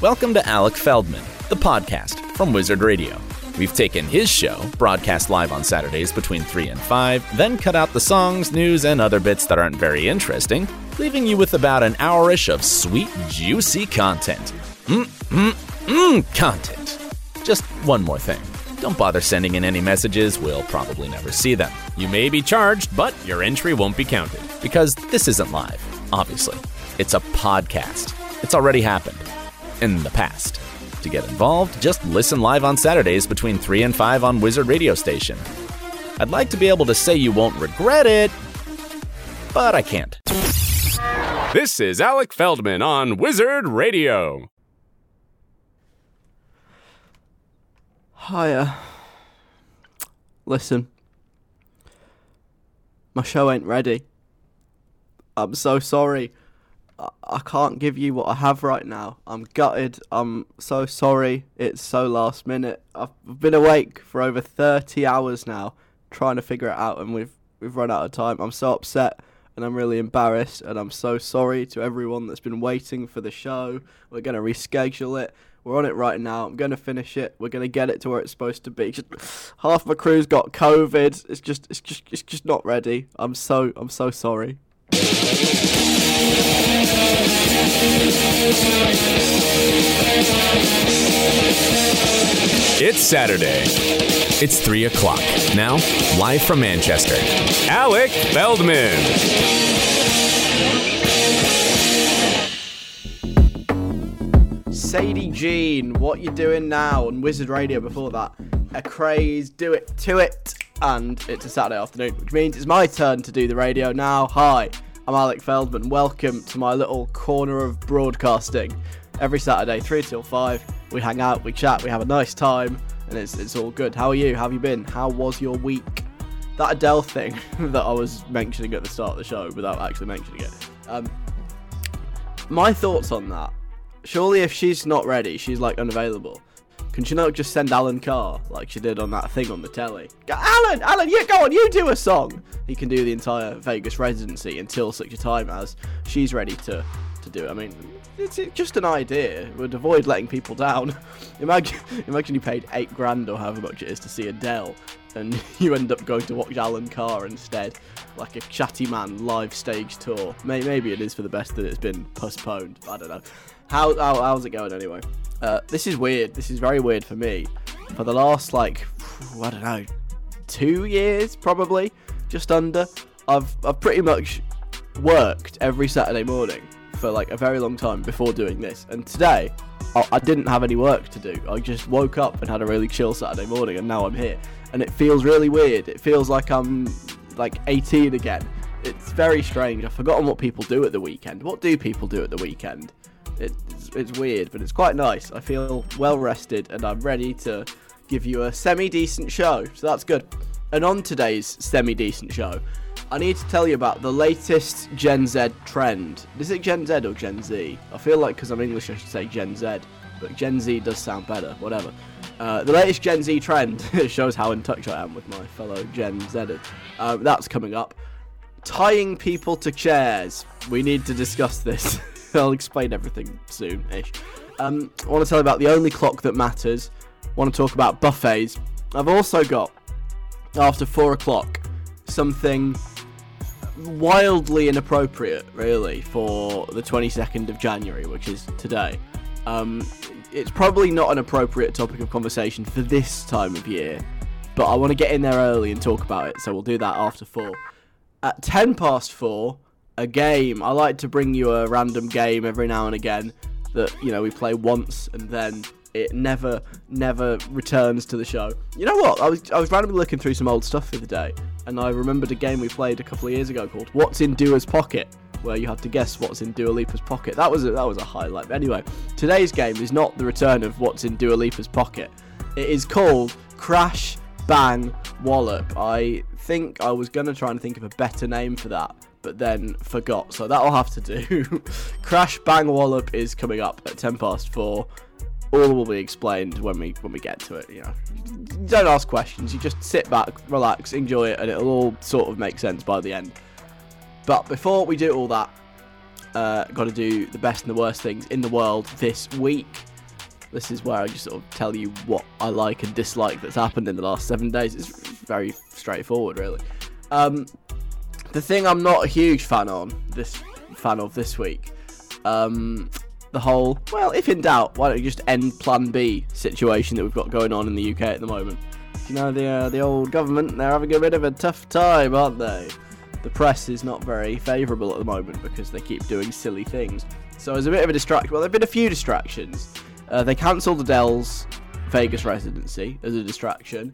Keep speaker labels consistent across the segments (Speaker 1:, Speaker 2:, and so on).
Speaker 1: Welcome to Alec Feldman, the podcast from Wizard Radio. We've taken his show, broadcast live on Saturdays between 3 and 5, then cut out the songs, news, and other bits that aren't very interesting, leaving you with about an hourish of sweet, juicy content. Mmm, mmm, mmm, content. Just one more thing. Don't bother sending in any messages, we'll probably never see them. You may be charged, but your entry won't be counted. Because this isn't live, obviously. It's a podcast. It's already happened in the past. To get involved, just listen live on Saturdays between 3 and 5 on Wizard Radio Station. I'd like to be able to say you won't regret it, but I can't.
Speaker 2: This is Alec Feldman on Wizard Radio.
Speaker 3: Hiya. Listen. My show ain't ready. I'm so sorry. I, can't give you what I have right now. I'm gutted. I'm so sorry. It's so last minute. I've been awake for over 30 hours now trying to figure it out and we've we've run out of time. I'm so upset and I'm really embarrassed and I'm so sorry to everyone that's been waiting for the show. We're going to reschedule it. We're on it right now. I'm going to finish it. We're going to get it to where it's supposed to be. Just, half my crew's got COVID. It's just it's just it's just not ready. I'm so I'm so sorry.
Speaker 2: It's Saturday. It's 3 o'clock. Now, live from Manchester, Alec Feldman.
Speaker 3: Sadie Jean, what you doing now on Wizard Radio before that? Acraze, do it to it. And it's a Saturday afternoon, which means it's my turn to do the radio now. Hi, I'm Alec Feldman. Welcome to my little corner of broadcasting. Every Saturday, 3 till 5, we hang out, we chat, we have a nice time, and it's, it's all good. How are you? How have you been? How was your week? That Adele thing that I was mentioning at the start of the show without actually mentioning it. Um, my thoughts on that. Surely, if she's not ready, she's like unavailable. Can she not just send Alan Carr like she did on that thing on the telly? Go, Alan, Alan, yeah, go on, you do a song. He can do the entire Vegas residency until such a time as she's ready to to do it. I mean, it's just an idea. Would avoid letting people down. imagine, imagine you paid eight grand or however much it is to see Adele, and you end up going to watch Alan Carr instead, like a chatty man live stage tour. Maybe it is for the best that it's been postponed. I don't know. How, how how's it going anyway? Uh, this is weird. This is very weird for me. For the last like I don't know, two years probably, just under. I've I've pretty much worked every Saturday morning for like a very long time before doing this. And today, I, I didn't have any work to do. I just woke up and had a really chill Saturday morning, and now I'm here. And it feels really weird. It feels like I'm like 18 again. It's very strange. I've forgotten what people do at the weekend. What do people do at the weekend? It's, it's weird, but it's quite nice. I feel well rested and I'm ready to give you a semi decent show, so that's good. And on today's semi decent show, I need to tell you about the latest Gen Z trend. Is it Gen Z or Gen Z? I feel like because I'm English, I should say Gen Z, but Gen Z does sound better, whatever. Uh, the latest Gen Z trend shows how in touch I am with my fellow Gen Zers. Uh, that's coming up. Tying people to chairs. We need to discuss this. I'll explain everything soon-ish. Um, I want to tell you about the only clock that matters. I want to talk about buffets. I've also got, after four o'clock, something wildly inappropriate, really, for the 22nd of January, which is today. Um, it's probably not an appropriate topic of conversation for this time of year, but I want to get in there early and talk about it, so we'll do that after four. At ten past four, a game. I like to bring you a random game every now and again that you know we play once and then it never never returns to the show. You know what? I was I was randomly looking through some old stuff for the day, and I remembered a game we played a couple of years ago called What's in Dua's Pocket, where you had to guess what's in Dua Lipa's pocket. That was a, that was a highlight. But anyway, today's game is not the return of what's in Dua Lipa's pocket. It is called Crash Bang Wallop. I think I was gonna try and think of a better name for that, but then forgot. So that'll have to do. Crash Bang Wallop is coming up at ten past four all will be explained when we when we get to it. You know, don't ask questions. You just sit back, relax, enjoy it, and it'll all sort of make sense by the end. But before we do all that, uh, got to do the best and the worst things in the world this week. This is where I just sort of tell you what I like and dislike that's happened in the last seven days. It's very straightforward, really. Um, the thing I'm not a huge fan on this fan of this week um, the whole, well, if in doubt, why don't you just end Plan B situation that we've got going on in the UK at the moment? You know, the, uh, the old government, they're having a bit of a tough time, aren't they? The press is not very favourable at the moment because they keep doing silly things. So it's a bit of a distraction, well, there have been a few distractions. Uh, they cancelled Adele's Vegas residency as a distraction.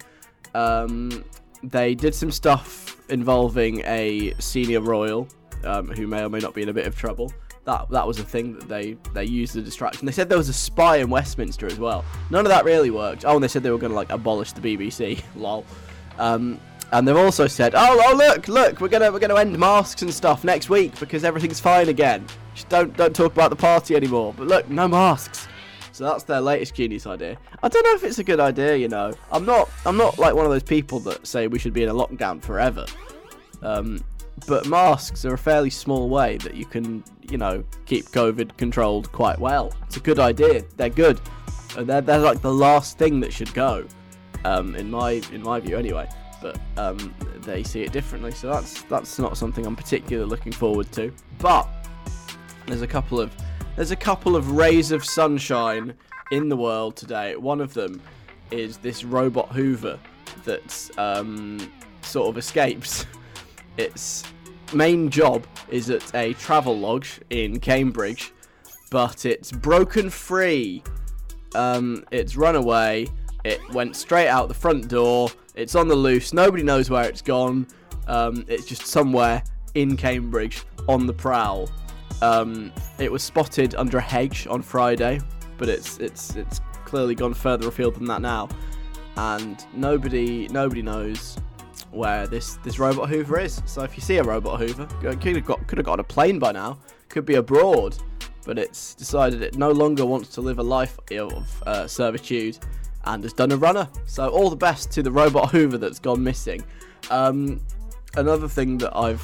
Speaker 3: Um, they did some stuff involving a senior royal um, who may or may not be in a bit of trouble that that was a thing that they they used as a distraction. They said there was a spy in Westminster as well. None of that really worked. Oh, and they said they were going to like abolish the BBC. Lol. Um, and they've also said, oh, oh, look, look, we're gonna we're gonna end masks and stuff next week because everything's fine again. Just don't don't talk about the party anymore. But look, no masks. So that's their latest genius idea. I don't know if it's a good idea, you know. I'm not I'm not like one of those people that say we should be in a lockdown forever. Um, but masks are a fairly small way that you can, you know, keep COVID controlled quite well. It's a good idea. They're good, and they're, they're like the last thing that should go, um, in my in my view anyway. But um, they see it differently, so that's that's not something I'm particularly looking forward to. But there's a couple of there's a couple of rays of sunshine in the world today. One of them is this robot Hoover that um, sort of escapes its main job is at a travel lodge in Cambridge, but it's broken free. Um, it's run away. It went straight out the front door. It's on the loose. Nobody knows where it's gone. Um, it's just somewhere in Cambridge on the prowl. Um, it was spotted under a hedge on Friday, but it's it's it's clearly gone further afield than that now, and nobody nobody knows where this this robot Hoover is. So if you see a robot Hoover, could have got could have got on a plane by now, could be abroad, but it's decided it no longer wants to live a life of uh, servitude and has done a runner. So all the best to the robot Hoover that's gone missing. Um, another thing that I've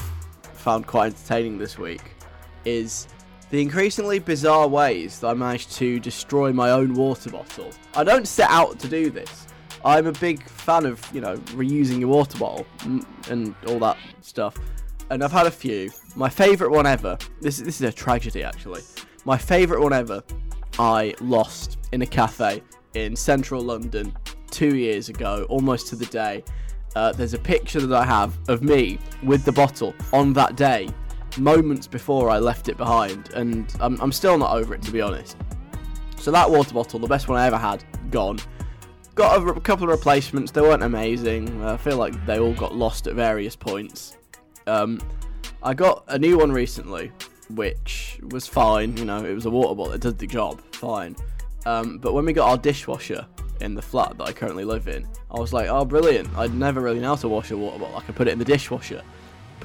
Speaker 3: found quite entertaining this week is the increasingly bizarre ways that I managed to destroy my own water bottle. I don't set out to do this. I'm a big fan of, you know, reusing your water bottle and all that stuff. And I've had a few. My favourite one ever, this, this is a tragedy actually. My favourite one ever, I lost in a cafe in central London two years ago, almost to the day. Uh, there's a picture that I have of me with the bottle on that day, moments before I left it behind, and I'm, I'm still not over it to be honest. So that water bottle, the best one I ever had, gone. Got a, a couple of replacements. They weren't amazing. I feel like they all got lost at various points. Um, I got a new one recently, which was fine. You know, it was a water bottle. It did the job, fine. Um, but when we got our dishwasher in the flat that I currently live in, I was like, oh, brilliant. I'd never really know how to wash a water bottle. I could put it in the dishwasher.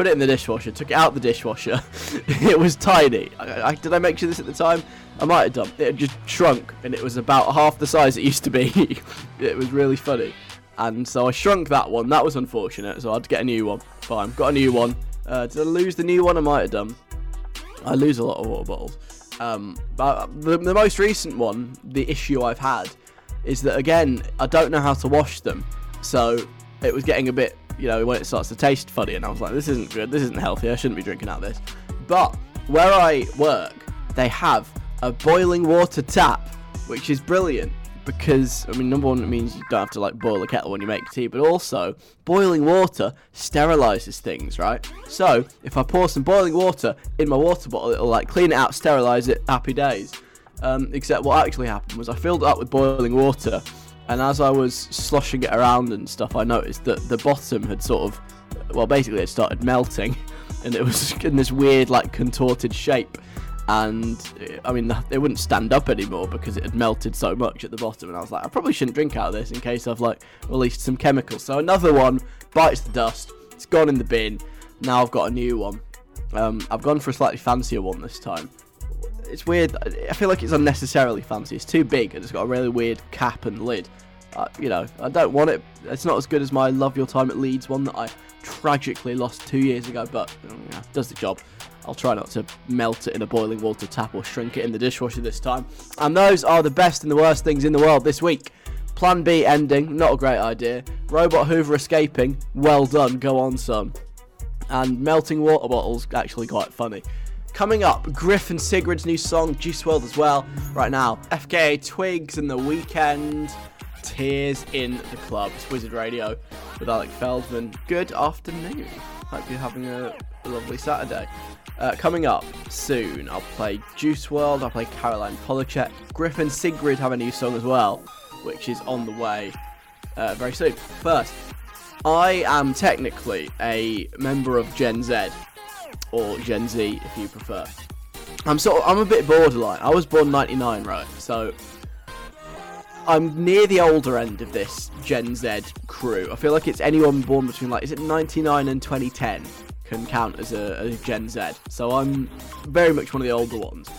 Speaker 3: Put it in the dishwasher, took it out the dishwasher. it was tiny. I, I, did I mention this at the time? I might have done. It had just shrunk, and it was about half the size it used to be. it was really funny. And so I shrunk that one. That was unfortunate. So I had to get a new one. Fine, got a new one. Uh, did I lose the new one? I might have done. I lose a lot of water bottles. Um, but the, the most recent one, the issue I've had, is that again I don't know how to wash them. So it was getting a bit, you know, when it starts to taste funny, and I was like, this isn't good. This isn't healthy. I shouldn't be drinking out of this. But where I work, they have a boiling water tap, which is brilliant because I mean, number one, it means you don't have to like boil a kettle when you make tea, but also boiling water sterilizes things, right? So if I pour some boiling water in my water bottle, it'll like clean it out, sterilize it, happy days. Um, except what actually happened was I filled it up with boiling water, and as I was sloshing it around and stuff, I noticed that the bottom had sort of, well, basically it started melting, and it was in this weird like contorted shape. And I mean they wouldn't stand up anymore because it had melted so much at the bottom and I was like I probably shouldn't drink out of this in case I've like released some chemicals. So another one bites the dust it's gone in the bin now I've got a new one. Um, I've gone for a slightly fancier one this time it's weird I feel like it's unnecessarily fancy it's too big and it's got a really weird cap and lid uh, you know I don't want it it's not as good as my Love Your Time at Leeds one that I tragically lost two years ago but yeah, does the job I'll try not to melt it in a boiling water tap or shrink it in the dishwasher this time. And those are the best and the worst things in the world this week. Plan B ending, not a great idea. Robot Hoover escaping, well done, go on son. And melting water bottles, actually quite funny. Coming up, Griff and Sigrid's new song, Juice WRLD as well. Right now, FKA Twigs and The Weeknd. Tears in the Club. It's Wizard Radio with Alec Feldman. Good afternoon. Hope you're having a lovely Saturday. Uh, coming up soon, I'll play Juice WRLD, I'll play Caroline Polachek. Griff and Sigrid have a new song as well, which is on the way uh, very soon. First, I am technically a member of Gen Z, or Gen Z if you prefer. I'm sort of, I'm a bit borderline. I was born 99, right? So I'm near the older end of this Gen Z crew. I feel like it's anyone born between like is it 99 and 2010 can count as a, a Gen Z. So I'm very much one of the older ones.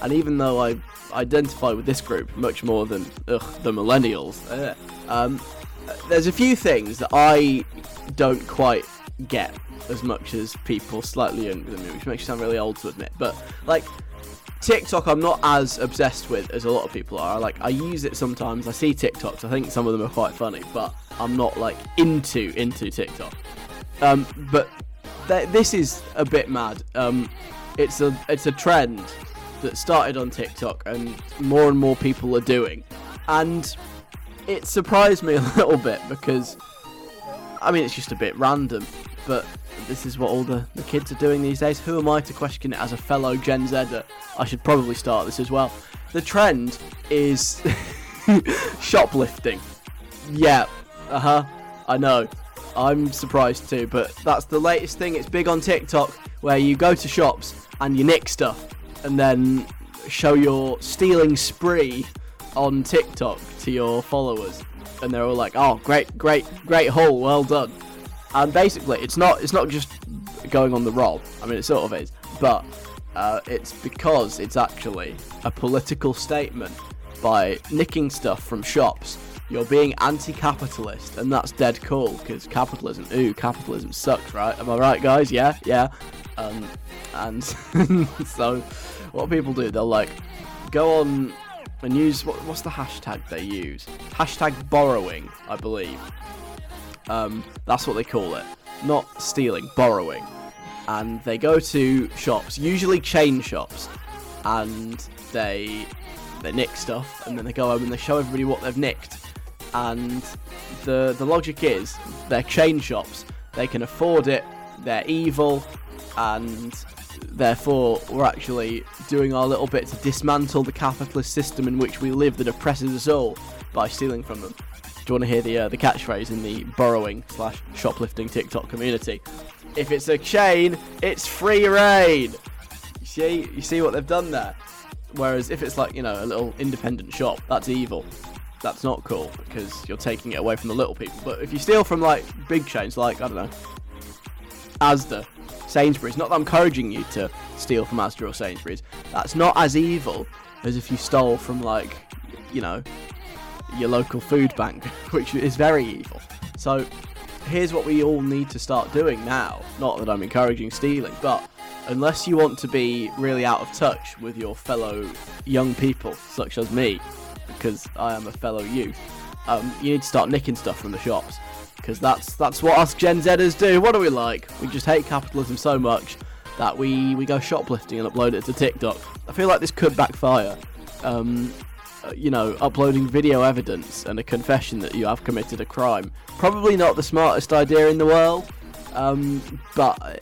Speaker 3: And even though I identify with this group much more than ugh, the millennials, uh, um, there's a few things that I don't quite get as much as people slightly younger than me, which makes me sound really old to admit. But like TikTok, I'm not as obsessed with as a lot of people are. Like I use it sometimes. I see TikToks. I think some of them are quite funny, but I'm not like into into TikTok. Um, but th- this is a bit mad. Um, it's a it's a trend that started on TikTok and more and more people are doing, and it surprised me a little bit because I mean it's just a bit random, but this is what all the, the kids are doing these days. Who am I to question it as a fellow Gen Zer? I should probably start this as well. The trend is shoplifting. Yeah, uh huh. I know. I'm surprised too, but that's the latest thing. It's big on TikTok where you go to shops and you nick stuff and then show your stealing spree on TikTok to your followers. And they're all like, "Oh, great, great, great haul, well done." And basically, it's not it's not just going on the rob. I mean, it sort of is, but uh, it's because it's actually a political statement by nicking stuff from shops you're being anti-capitalist, and that's dead cool because capitalism, ooh, capitalism sucks, right? Am I right, guys? Yeah, yeah. Um, and so, what people do, they'll like go on and use what, what's the hashtag they use? Hashtag borrowing, I believe. Um, that's what they call it. Not stealing, borrowing. And they go to shops, usually chain shops, and they they nick stuff, and then they go home and they show everybody what they've nicked and the the logic is they're chain shops. They can afford it. They're evil, and therefore we're actually doing our little bit to dismantle the capitalist system in which we live that oppresses us all by stealing from them. Do you want to hear the uh, the catchphrase in the borrowing slash shoplifting TikTok community? If it's a chain, it's free reign. You see, you see what they've done there. Whereas if it's like you know a little independent shop, that's evil that's not cool because you're taking it away from the little people. But if you steal from like big chains, like I don't know, Asda, Sainsbury's, not that I'm encouraging you to steal from Asda or Sainsbury's. That's not as evil as if you stole from like, you know, your local food bank, which is very evil. So here's what we all need to start doing now. Not that I'm encouraging stealing, but unless you want to be really out of touch with your fellow young people, such as me, because I am a fellow youth, um, you need to start nicking stuff from the shops. Because that's that's what us Gen Zers do. What do we like? We just hate capitalism so much that we, we go shoplifting and upload it to TikTok. I feel like this could backfire. Um, you know, uploading video evidence and a confession that you have committed a crime. Probably not the smartest idea in the world, um, but uh,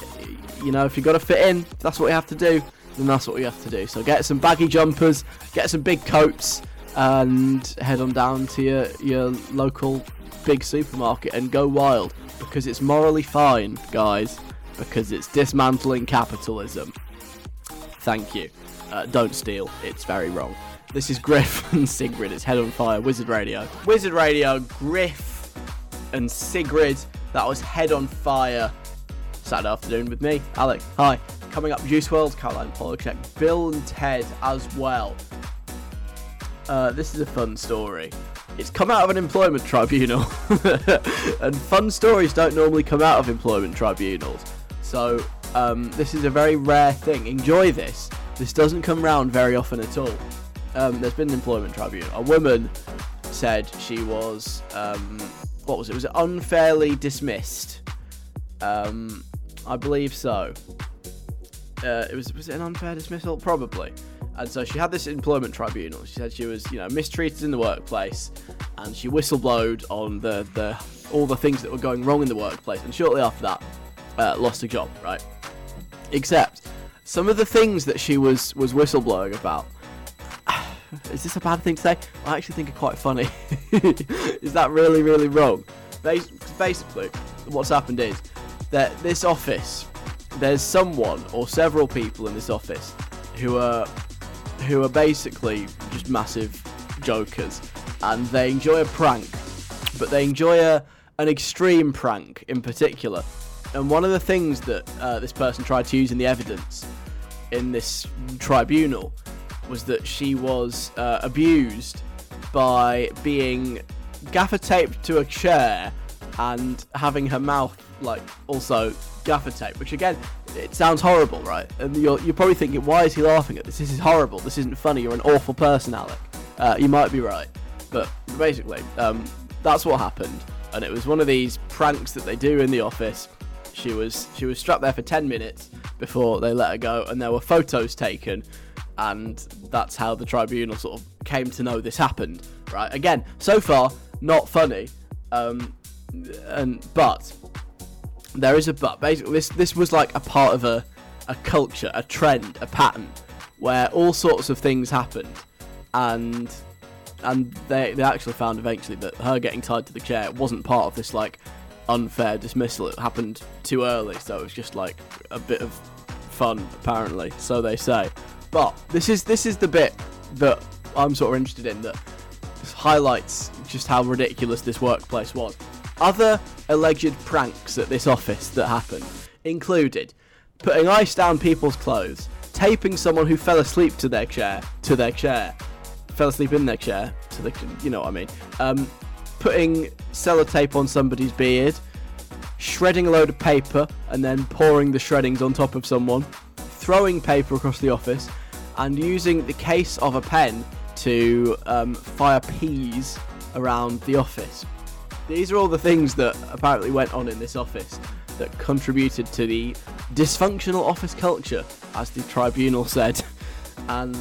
Speaker 3: you know, if you've got to fit in, that's what you have to do. Then that's what you have to do. So get some baggy jumpers, get some big coats, and head on down to your your local big supermarket and go wild because it's morally fine, guys. Because it's dismantling capitalism. Thank you. Uh, don't steal. It's very wrong. This is Griff and Sigrid. It's Head on Fire, Wizard Radio. Wizard Radio, Griff and Sigrid. That was Head on Fire. Saturday afternoon with me, Alec. Hi. Coming up, Juice WRLD, Caroline Polachek, Bill and Ted as well. Uh, this is a fun story. It's come out of an employment tribunal, and fun stories don't normally come out of employment tribunals. So um, this is a very rare thing. Enjoy this. This doesn't come round very often at all. Um, there's been an employment tribunal. A woman said she was, um, what was it? Was it unfairly dismissed? Um, I believe so. Uh, it was was it an unfair dismissal? Probably. And so she had this employment tribunal. She said she was, you know, mistreated in the workplace, and she whistleblowed on the the all the things that were going wrong in the workplace. And shortly after that, uh, lost a job. Right. Except some of the things that she was was whistleblowing about. Is this a bad thing to say? I actually think are quite funny. is that really really wrong? Basically, what's happened is that this office, there's someone or several people in this office who are who are basically just massive jokers, and they enjoy a prank, but they enjoy a an extreme prank in particular. And one of the things that uh, this person tried to use in the evidence in this tribunal was that she was uh, abused by being gaffer taped to a chair and having her mouth like also gaffer tape, which again, it sounds horrible, right? And you're, you're probably thinking, why is he laughing at this? This is horrible. This isn't funny. You're an awful person, Alec. Uh, you might be right, but basically, um, that's what happened, and it was one of these pranks that they do in the office. She was she was strapped there for ten minutes before they let her go, and there were photos taken, and that's how the tribunal sort of came to know this happened. Right? Again, so far not funny, um, and but there is a but. Basically, this this was like a part of a a culture, a trend, a pattern where all sorts of things happened, and and they they actually found eventually that her getting tied to the chair wasn't part of this like unfair dismissal. It happened too early, so it was just like a bit of fun apparently, so they say. But this is this is the bit that I'm sort of interested in that highlights just how ridiculous this workplace was. Other alleged pranks at this office that happened included putting ice down people's clothes, taping someone who fell asleep to their chair to their chair, fell asleep in their chair, to the you know what I mean. Um, putting sellotape on somebody's beard, shredding a load of paper and then pouring the shreddings on top of someone, throwing paper across the office, and using the case of a pen to um, fire peas around the office. These are all the things that apparently went on in this office that contributed to the dysfunctional office culture, as the tribunal said. And,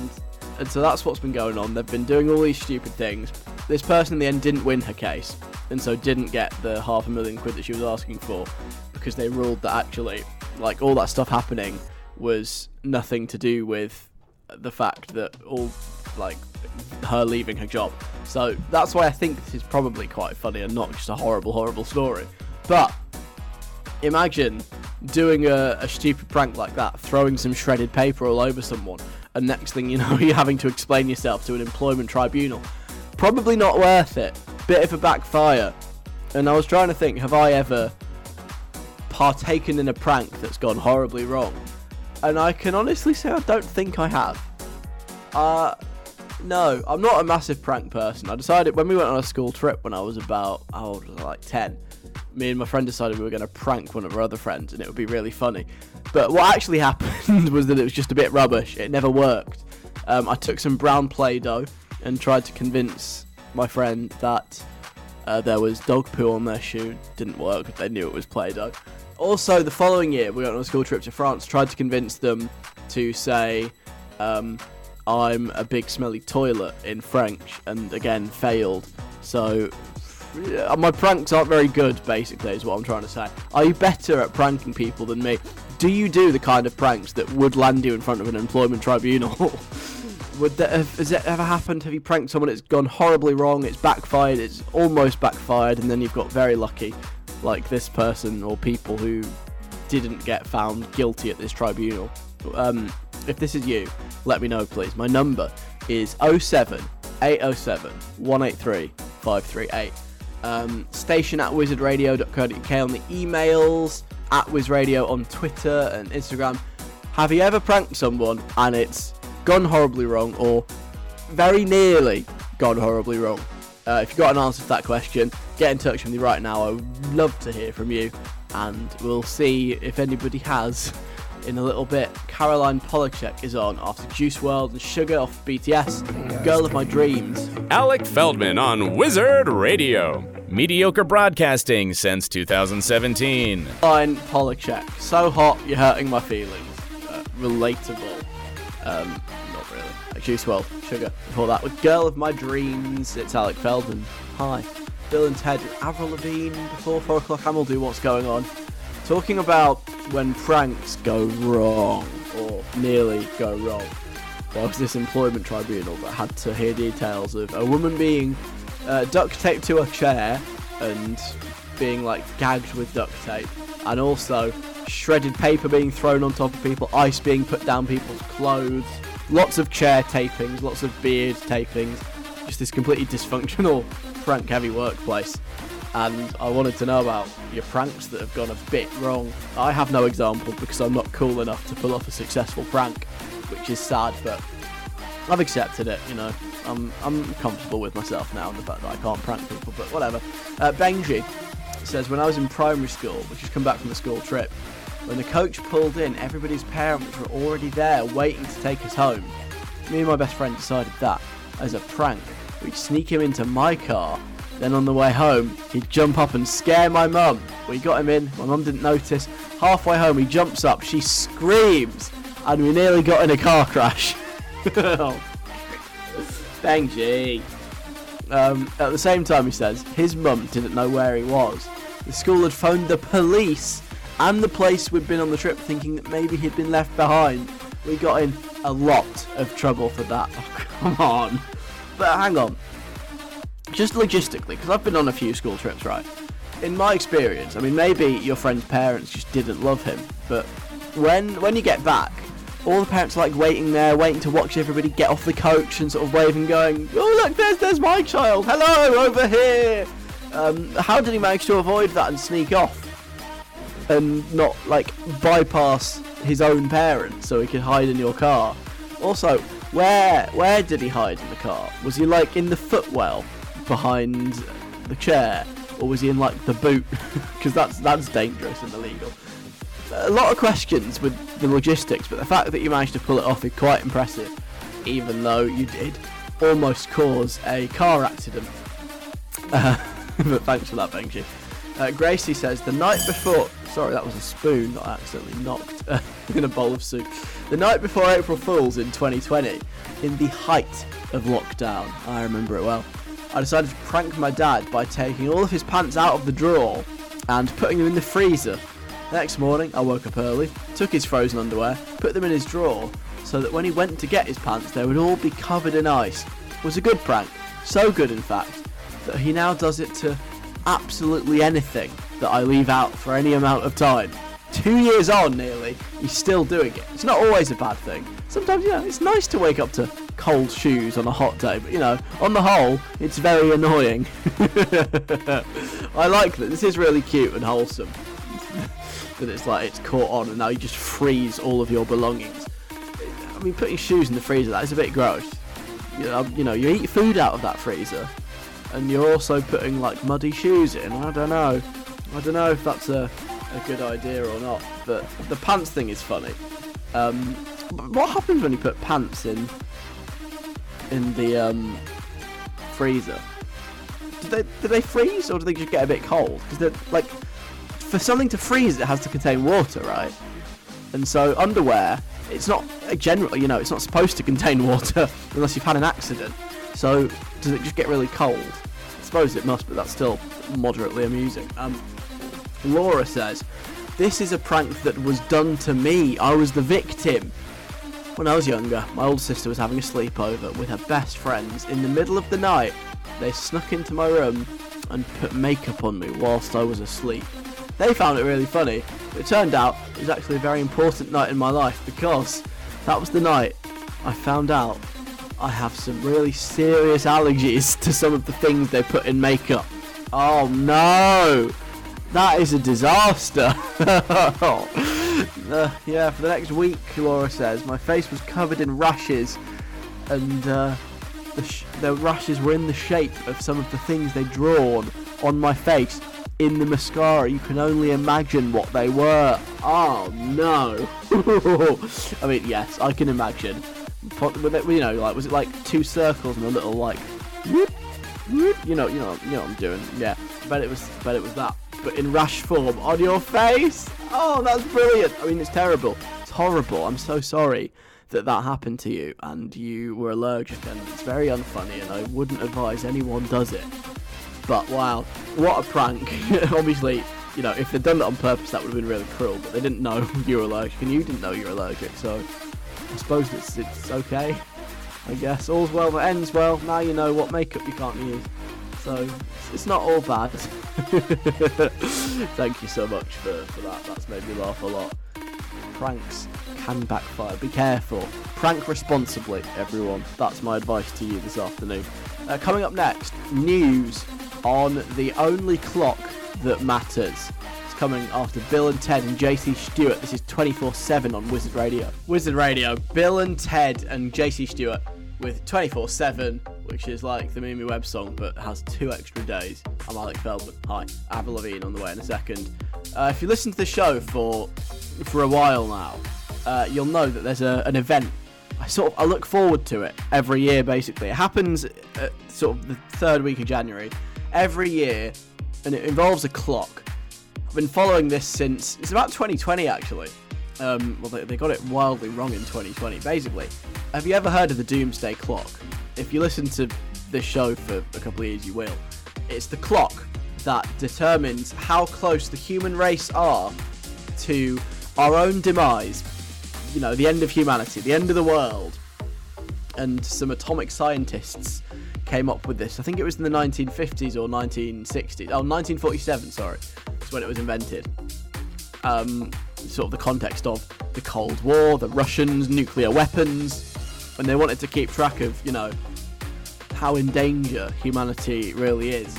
Speaker 3: and so that's what's been going on. They've been doing all these stupid things. This person in the end didn't win her case, and so didn't get the half a million quid that she was asking for, because they ruled that actually, like all that stuff happening was nothing to do with the fact that all like her leaving her job. So that's why I think this is probably quite funny and not just a horrible, horrible story. But imagine doing a, a stupid prank like that, throwing some shredded paper all over someone, and next thing you know, you're having to explain yourself to an employment tribunal. Probably not worth it. Bit of a backfire. And I was trying to think, have I ever partaken in a prank that's gone horribly wrong? And I can honestly say I don't think I have. Uh, no, I'm not a massive prank person. I decided when we went on a school trip when I was about, how old was I, like 10, me and my friend decided we were going to prank one of our other friends and it would be really funny. But what actually happened was that it was just a bit rubbish. It never worked. Um, I took some brown Play Doh and tried to convince my friend that uh, there was dog poo on their shoe. Didn't work. They knew it was Play Doh. Also, the following year, we went on a school trip to France. Tried to convince them to say, um, I'm a big smelly toilet in French, and again failed. So yeah, my pranks aren't very good. Basically, is what I'm trying to say. Are you better at pranking people than me? Do you do the kind of pranks that would land you in front of an employment tribunal? would that have, has it ever happened? Have you pranked someone? It's gone horribly wrong. It's backfired. It's almost backfired, and then you've got very lucky, like this person or people who didn't get found guilty at this tribunal. Um, if this is you, let me know, please. My number is 07 807 183 538. Um, station at wizardradio.co.uk on the emails, at wizradio on Twitter and Instagram. Have you ever pranked someone and it's gone horribly wrong or very nearly gone horribly wrong? Uh, if you've got an answer to that question, get in touch with me right now. I would love to hear from you, and we'll see if anybody has in a little bit. Caroline Polachek is on after Juice WRLD and Suga off BTS, Girl of My Dreams.
Speaker 2: Alec Feldman on Wizard Radio.
Speaker 1: Mediocre broadcasting since 2017.
Speaker 3: Caroline Polachek, so hot you're hurting my feelings. Uh, relatable. Um, not really. Like Juice WRLD, Suga. Before that, with Girl of My Dreams, it's Alec Feldman. Hi. Bill and Ted, Avril Lavigne, before 4 o'clock, and we'll do what's going on. Talking about when pranks go wrong, or nearly go wrong. There was this employment tribunal that had to hear details of a woman being uh, duct taped to a chair and being like gagged with duct tape, and also shredded paper being thrown on top of people, ice being put down people's clothes, lots of chair tapings, lots of beard tapings, just this completely dysfunctional prank heavy workplace and I wanted to know about your pranks that have gone a bit wrong. I have no example because I'm not cool enough to pull off a successful prank, which is sad, but I've accepted it, you know. I'm, I'm comfortable with myself now and the fact that I can't prank people, but whatever. Uh, Benji says, When I was in primary school, which has come back from a school trip, when the coach pulled in, everybody's parents were already there waiting to take us home. Me and my best friend decided that, as a prank, we'd sneak him into my car then on the way home, he'd jump up and scare my mum. We got him in, my mum didn't notice. Halfway home, he jumps up, she screams, and we nearly got in a car crash. Benji. Um, at the same time, he says, his mum didn't know where he was. The school had phoned the police and the place we'd been on the trip thinking that maybe he'd been left behind. We got in a lot of trouble for that. Oh, come on. But hang on, just logistically, because I've been on a few school trips, right? In my experience, I mean, maybe your friend's parents just didn't love him, but when when you get back, all the parents are like waiting there, waiting to watch everybody get off the coach and sort of waving, going, "Oh look, there's there's my child. Hello, over here." Um, how did he manage to avoid that and sneak off, and not like bypass his own parents so he could hide in your car? Also, where where did he hide in the car? Was he like in the footwell behind the chair, or was he in like the boot? Because that's that's dangerous and illegal. A lot of questions with the logistics, but the fact that you managed to pull it off is quite impressive. Even though you did almost cause a car accident. Uh, but thanks for that, Benji. Uh, Gracie says the night before. Sorry, that was a spoon that I accidentally knocked uh, in a bowl of soup. The night before April Fools in 2020, in the height of lockdown, I remember it well. I decided to prank my dad by taking all of his pants out of the drawer and putting them in the freezer. Next morning, I woke up early, took his frozen underwear, put them in his drawer, so that when he went to get his pants, they would all be covered in ice. It was a good prank, so good in fact, that he now does it to absolutely anything that I leave out for any amount of time. Two years on, nearly, he's still doing it. It's not always a bad thing. Sometimes, you know, it's nice to wake up to cold shoes on a hot day, but you know, on the whole, it's very annoying. I like that. This is really cute and wholesome. that it's like it's caught on and now you just freeze all of your belongings. I mean, putting shoes in the freezer, that is a bit gross. You know, you know, you eat food out of that freezer, and you're also putting like muddy shoes in. I don't know. I don't know if that's a, a good idea or not, but the pants thing is funny. Um, what happens when you put pants in in the um, freezer? Do they do they freeze or do they just get a bit cold? Because they're like for something to freeze, it has to contain water, right? And so underwear, it's not generally, you know, it's not supposed to contain water unless you've had an accident. So does it just get really cold? I suppose it must, but that's still moderately amusing. Um, Laura says, "This is a prank that was done to me. I was the victim." When I was younger, my older sister was having a sleepover with her best friends. In the middle of the night, they snuck into my room and put makeup on me whilst I was asleep. They found it really funny. But it turned out it was actually a very important night in my life because that was the night I found out I have some really serious allergies to some of the things they put in makeup. Oh no! That is a disaster! uh, yeah, for the next week, Laura says, my face was covered in rashes and uh, the, sh- the rashes were in the shape of some of the things they'd drawn on my face in the mascara. You can only imagine what they were. Oh no! I mean, yes, I can imagine. You know, like was it like two circles and a little like, whoop, whoop, you know, you know, you know what I'm doing. Yeah, but it was, but it was that, but in rash form on your face. Oh, that's brilliant. I mean, it's terrible. It's horrible. I'm so sorry that that happened to you and you were allergic and it's very unfunny and I wouldn't advise anyone does it. But wow, what a prank. Obviously, you know, if they'd done it on purpose that would have been really cruel, but they didn't know you were allergic and you didn't know you were allergic, so I suppose it's it's okay. I guess all's well that ends well. Now you know what makeup you can't use. So it's not all bad. Thank you so much for, for that. That's made me laugh a lot. Pranks can backfire. Be careful. Prank responsibly, everyone. That's my advice to you this afternoon. Uh, coming up next, news on the only clock that matters. Coming after Bill and Ted and JC Stewart. This is 24 7 on Wizard Radio. Wizard Radio, Bill and Ted and JC Stewart with 24 7, which is like the Mimi Webb song but has two extra days. I'm Alec Feldman. Hi, Avril Lavigne on the way in a second. Uh, if you listen to the show for for a while now, uh, you'll know that there's a, an event. I sort of I look forward to it every year. Basically, it happens sort of the third week of January every year, and it involves a clock. I've been following this since it's about 2020 actually. Um, well, they, they got it wildly wrong in 2020. Basically, have you ever heard of the Doomsday Clock? If you listen to this show for a couple of years, you will. It's the clock that determines how close the human race are to our own demise. You know, the end of humanity, the end of the world. And some atomic scientists came up with this. I think it was in the 1950s or 1960s. Oh, 1947, sorry. That's when it was invented. Um, sort of the context of the Cold War, the Russians, nuclear weapons, and they wanted to keep track of, you know, how in danger humanity really is.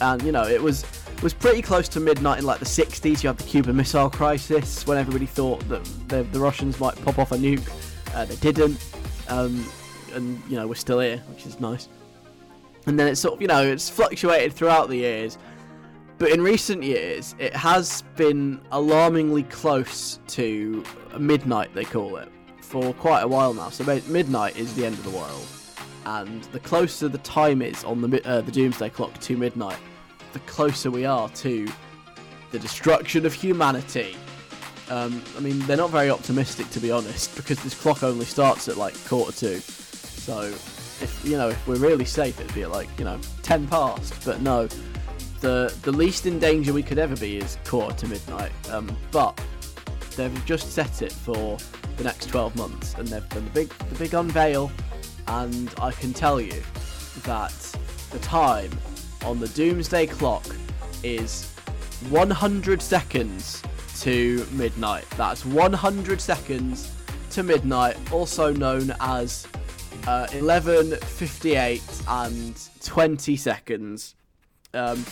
Speaker 3: And you know, it was was pretty close to midnight in like the 60s. You had the Cuban Missile Crisis when everybody thought that the, the Russians might pop off a nuke. Uh, they didn't, um, and you know we're still here, which is nice. And then it's sort of you know it's fluctuated throughout the years. But in recent years, it has been alarmingly close to midnight, they call it, for quite a while now. So midnight is the end of the world, and the closer the time is on the uh, the doomsday clock to midnight, the closer we are to the destruction of humanity. Um, I mean, they're not very optimistic to be honest, because this clock only starts at like quarter to. So, if you know, if we're really safe, it'd be at like you know ten past. But no, the the least in danger we could ever be is quarter to midnight. Um, but they've just set it for the next 12 months, and they've done the big the big unveil, and I can tell you that the time on the doomsday clock is 100 seconds to midnight. That's 100 seconds to midnight, also known as uh, 11:58 and 20 seconds. Um,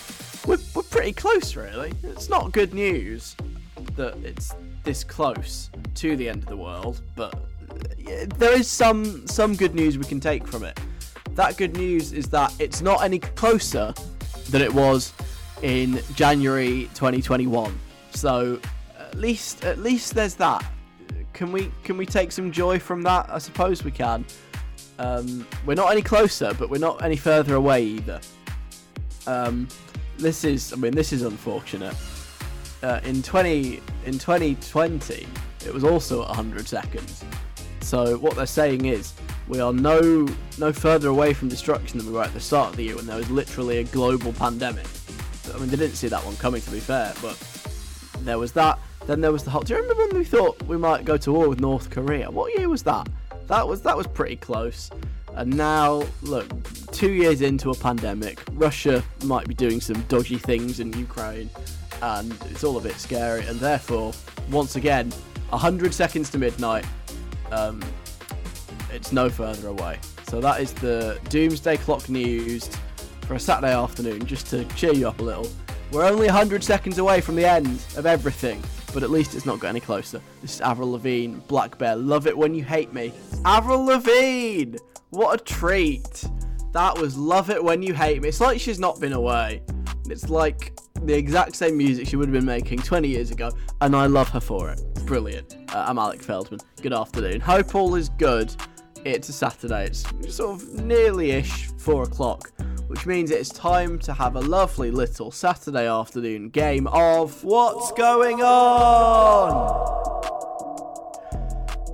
Speaker 3: we're, we're pretty close, really. It's not good news that it's this close to the end of the world, but there is some some good news we can take from it. That good news is that it's not any closer than it was in January 2021. So at least at least there's that. Can we can we take some joy from that? I suppose we can. Um, we're not any closer, but we're not any further away either. Um, this is, I mean, this is unfortunate. Uh, in 20 in 2020, it was also at 100 seconds. So what they're saying is we are no no further away from destruction than we were at the start of the year when there was literally a global pandemic. I mean, they didn't see that one coming, to be fair, but there was that. Then there was the whole. Do you remember when we thought we might go to war with North Korea? What year was that? That was that was pretty close. And now, look, two years into a pandemic, Russia might be doing some dodgy things in Ukraine, and it's all a bit scary. And therefore, once again, 100 seconds to midnight, um, it's no further away. So that is the Doomsday Clock news for a Saturday afternoon, just to cheer you up a little. We're only 100 seconds away from the end of everything, but at least it's not got any closer. This is Avril Lavigne, Black Bear. Love it when you hate me. Avril Lavigne! What a treat! That was Love It When You Hate Me. It's like she's not been away. It's like the exact same music she would have been making 20 years ago, and I love her for it. Brilliant. Uh, I'm Alec Feldman. Good afternoon. Hope all is good. It's a Saturday. It's sort of nearly ish 4 o'clock, which means it's time to have a lovely little Saturday afternoon game of What's Going On?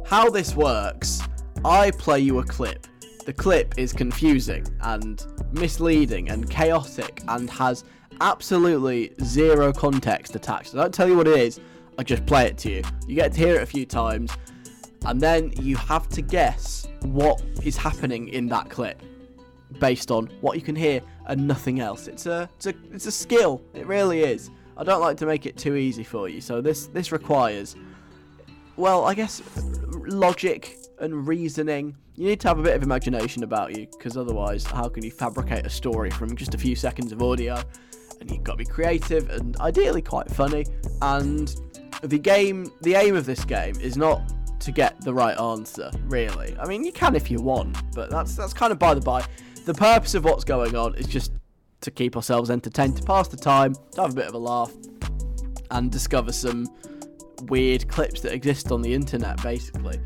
Speaker 3: How this works, I play you a clip. The clip is confusing and misleading and chaotic and has absolutely zero context attached. I don't tell you what it is, I just play it to you. You get to hear it a few times, and then you have to guess what is happening in that clip based on what you can hear and nothing else. It's a it's a it's a skill. It really is. I don't like to make it too easy for you. So this this requires well, I guess logic and reasoning. You need to have a bit of imagination about you because otherwise how can you fabricate a story from just a few seconds of audio? And you've got to be creative and ideally quite funny and the game the aim of this game is not to get the right answer, really. I mean, you can if you want, but that's that's kind of by the by. The purpose of what's going on is just to keep ourselves entertained, to pass the time, to have a bit of a laugh, and discover some weird clips that exist on the internet, basically.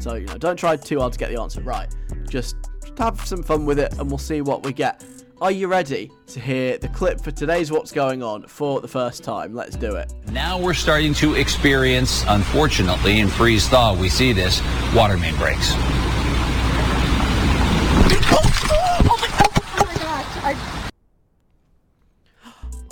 Speaker 3: So, you know, don't try too hard to get the answer right. Just, just have some fun with it, and we'll see what we get. Are you ready to hear the clip for today's What's Going On for the first time? Let's do it.
Speaker 4: Now we're starting to experience, unfortunately, in freeze thaw, we see this water main breaks.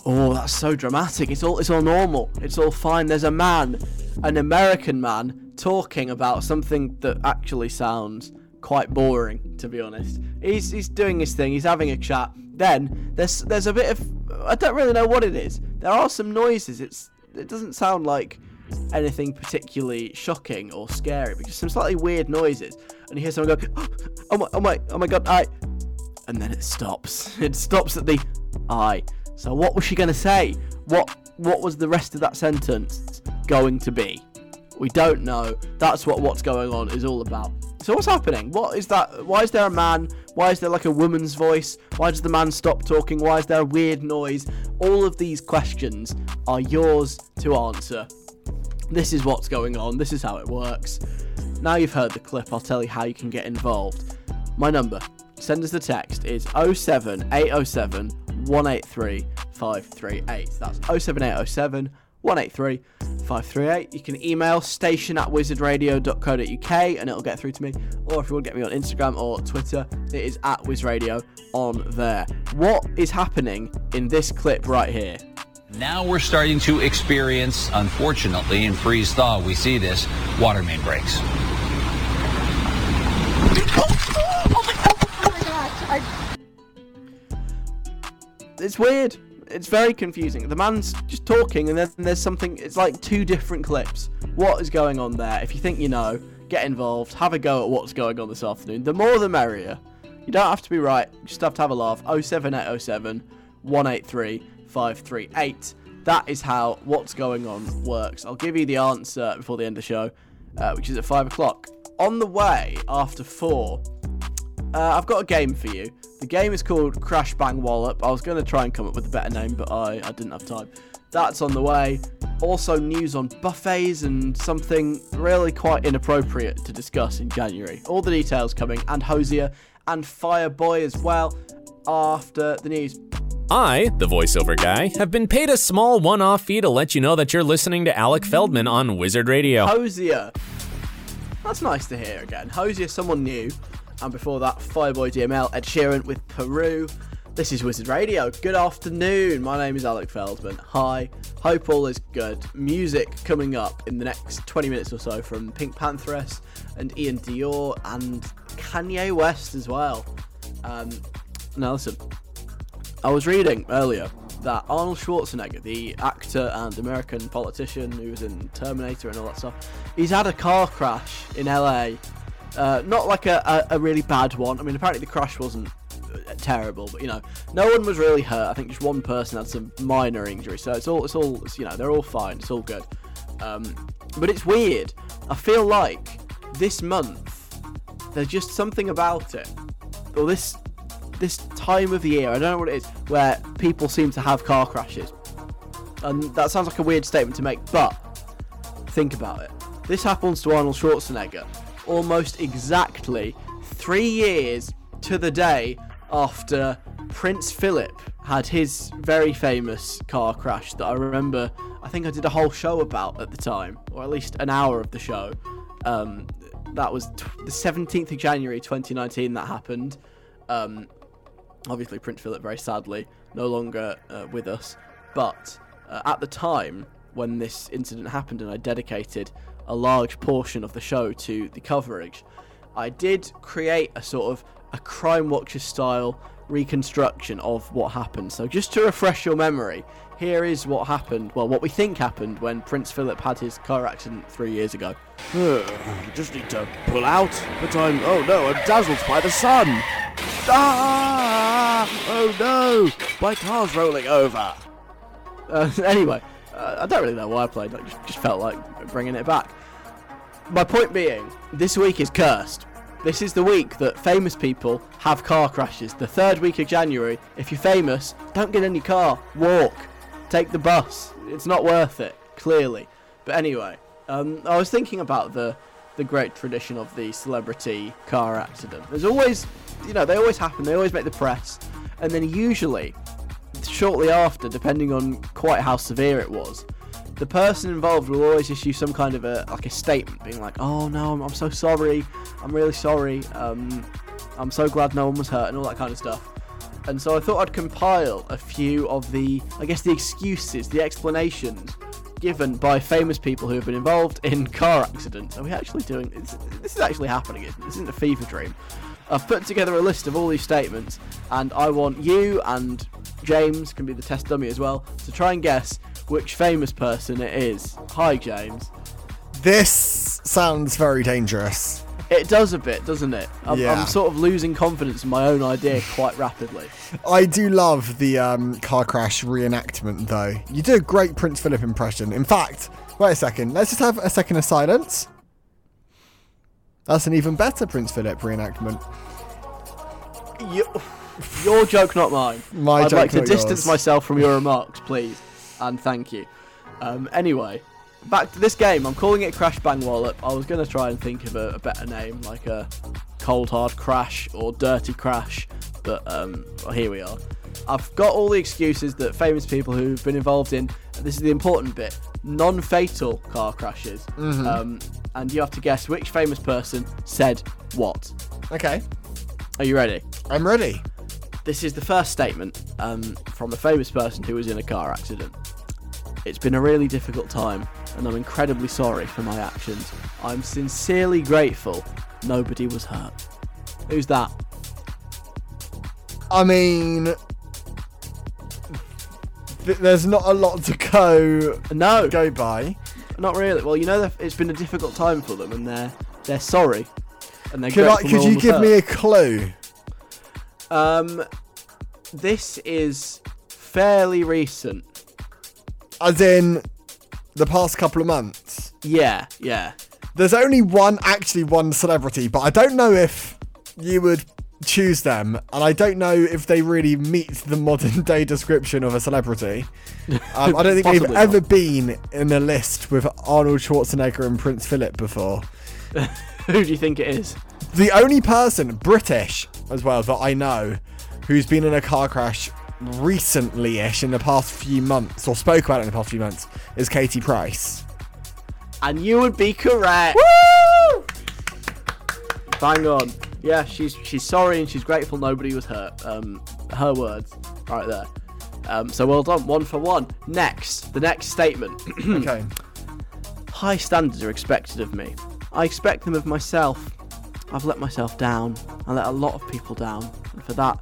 Speaker 3: Oh, that's so dramatic. It's all it's all normal. It's all fine. There's a man, an American man, talking about something that actually sounds quite boring, to be honest. He's he's doing his thing. He's having a chat. Then there's there's a bit of I don't really know what it is. There are some noises. It's it doesn't sound like anything particularly shocking or scary, just some slightly weird noises. And you hear someone go, "Oh my, oh my, oh my god, I," and then it stops. It stops at the I. So what was she going to say? What what was the rest of that sentence going to be? We don't know. That's what what's going on is all about. So what's happening? What is that? Why is there a man? Why is there like a woman's voice? Why does the man stop talking? Why is there a weird noise? All of these questions are yours to answer. This is what's going on. This is how it works. Now you've heard the clip, I'll tell you how you can get involved. My number, send us the text, is 07807 183 538. That's 07807 183 538. You can email station at wizardradio.co.uk and it'll get through to me. Or if you want to get me on Instagram or Twitter, it is at wizradio on there. What is happening in this clip right here?
Speaker 4: Now we're starting to experience, unfortunately, in freeze thaw, we see this water main breaks.
Speaker 3: It's weird. It's very confusing. The man's just talking, and then there's something. It's like two different clips. What is going on there? If you think you know, get involved. Have a go at what's going on this afternoon. The more the merrier. You don't have to be right. You just have to have a laugh. 07807 183 538. That is how what's going on works. I'll give you the answer before the end of the show, uh, which is at 5 o'clock. On the way after 4, uh, I've got a game for you. The game is called Crash Bang Wallop. I was going to try and come up with a better name, but I, I didn't have time. That's on the way. Also, news on buffets and something really quite inappropriate to discuss in January. All the details coming, and Hozier and Fireboy as well after the news.
Speaker 2: I, the voiceover guy, have been paid a small one off fee to let you know that you're listening to Alec Feldman on Wizard Radio.
Speaker 3: Hozier. That's nice to hear again. Hozier, someone new. And before that, Fireboy DML, Ed Sheeran with Peru. This is Wizard Radio. Good afternoon. My name is Alec Feldman. Hi. Hope all is good. Music coming up in the next 20 minutes or so from Pink Pantheress and iann dior and Kanye West as well. Um, now listen, I was reading earlier that Arnold Schwarzenegger, the actor and American politician who was in Terminator and all that stuff, he's had a car crash in LA. Uh, not like a, a, a really bad one. I mean, apparently the crash wasn't uh, terrible, but you know, no one was really hurt. I think just one person had some minor injury, so it's all, it's all, it's, you know, they're all fine. It's all good. Um, but it's weird. I feel like this month there's just something about it, or this this time of year. I don't know what it is where people seem to have car crashes, and that sounds like a weird statement to make, but think about it. This happens to Arnold Schwarzenegger almost exactly three years to the day after Prince Philip had his very famous car crash that I remember. I think I did a whole show about at the time, or at least an hour of the show. Um, that was t- the 17th of January 2019 that happened. Um, obviously, Prince Philip, very sadly, no longer uh, with us. But uh, at the time when this incident happened, and I dedicated a large portion of the show to the coverage, I did create a sort of a Crime Watcher style reconstruction of what happened. So, just to refresh your memory, here is what happened. Well, what we think happened when Prince Philip had his car accident three years ago.
Speaker 5: Just need to pull out, but I'm. Oh no, I'm dazzled by the sun! Ah! Oh no! My car's rolling over!
Speaker 3: Uh, anyway, uh, I don't really know why I played. I just, just felt like bringing it back. My point being, this week is cursed. This is the week that famous people have car crashes. The third week of January. If you're famous, don't get in your car. Walk. Take the bus. It's not worth it, clearly. But anyway, um, I was thinking about the the great tradition of the celebrity car accident. There's always, you know, they always happen. They always make the press, and then usually, shortly after, depending on quite how severe it was, the person involved will always issue some kind of a like a statement, being like, "Oh no, I'm, I'm so sorry. I'm really sorry. Um, I'm so glad no one was hurt," and all that kind of stuff. And so I thought I'd compile a few of the, I guess, the excuses, the explanations given by famous people who have been involved in car accidents. Are we actually doing this? This is actually happening. This isn't a fever dream. I've put together a list of all these statements, and I want you and James can be the test dummy as well to try and guess which famous person it is. Hi, James.
Speaker 6: This sounds very dangerous.
Speaker 3: It does a bit, doesn't it? I'm,
Speaker 6: Yeah.
Speaker 3: I'm sort of losing confidence in my own idea quite rapidly.
Speaker 6: I do love the um, car crash reenactment, though. You do a great Prince Philip impression. In fact, wait a second. Let's just have a second of silence. That's an even better Prince Philip reenactment.
Speaker 3: You, your joke, not mine.
Speaker 6: My
Speaker 3: I'd
Speaker 6: joke,
Speaker 3: like to distance
Speaker 6: yours.
Speaker 3: myself from your remarks, please, and thank you. Um, anyway, back to this game. I'm calling it Crash Bang Wallop. I was going to try and think of a, a better name, like a Cold Hard Crash or Dirty Crash, but um, well, here we are. I've got all the excuses that famous people who've been involved in. This is the important bit: non-fatal car crashes.
Speaker 6: Mm-hmm.
Speaker 3: Um, and you have to guess which famous person said what.
Speaker 6: Okay,
Speaker 3: Are you ready?
Speaker 6: I'm ready.
Speaker 3: This is the first statement um, from a famous person who was in a car accident. It's been a really difficult time, and I'm incredibly sorry for my actions. I'm sincerely grateful nobody was hurt. Who's that?
Speaker 6: I mean, th- there's not a lot to go
Speaker 3: No,
Speaker 6: go by.
Speaker 3: not really. Well, you know, it's been a difficult time for them, and they're they're sorry, and they're
Speaker 6: Could I, could you give
Speaker 3: hurt.
Speaker 6: me a clue?
Speaker 3: Um, this is fairly recent.
Speaker 6: As in the past couple of months.
Speaker 3: Yeah, yeah.
Speaker 6: There's only one, actually one celebrity, but I don't know if you would choose them, and I don't know if they really meet the modern day description of a celebrity. Um, I don't think they've ever
Speaker 3: not.
Speaker 6: been in a list with Arnold Schwarzenegger and Prince Philip before.
Speaker 3: Who do you think it is?
Speaker 6: The only person, British as well, that I know who's been in a car crash recently-ish in the past few months, or spoke about it in the past few months, is Katie Price.
Speaker 3: And you would be correct. Bang on. Yeah, she's she's sorry and she's grateful nobody was hurt. Um, her words, right there. Um, so well done, one for one. Next, the next statement.
Speaker 6: okay.
Speaker 3: High standards are expected of me. I expect them of myself. I've let myself down. I let a lot of people down, and for that,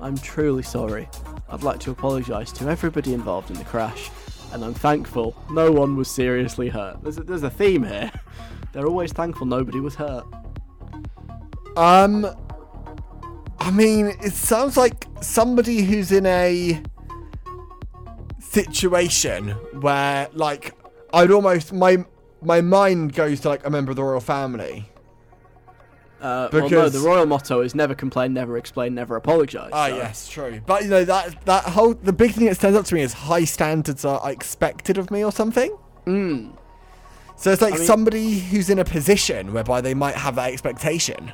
Speaker 3: I'm truly sorry. I'd like to apologise to everybody involved in the crash, and I'm thankful no one was seriously hurt. There's a, there's a theme here. They're always thankful nobody was hurt.
Speaker 6: Um, I mean, it sounds like somebody who's in a situation where, like, I'd almost my my mind goes to like a member of the royal family.
Speaker 3: Uh, well, no, the royal motto is never complain, never explain, never apologise.
Speaker 6: Ah,
Speaker 3: so-
Speaker 6: yes, true. But you know that that whole the big thing that stands up to me is high standards are expected of me or something.
Speaker 3: Mm.
Speaker 6: So it's like
Speaker 3: I mean-
Speaker 6: somebody who's in a position whereby they might have that expectation.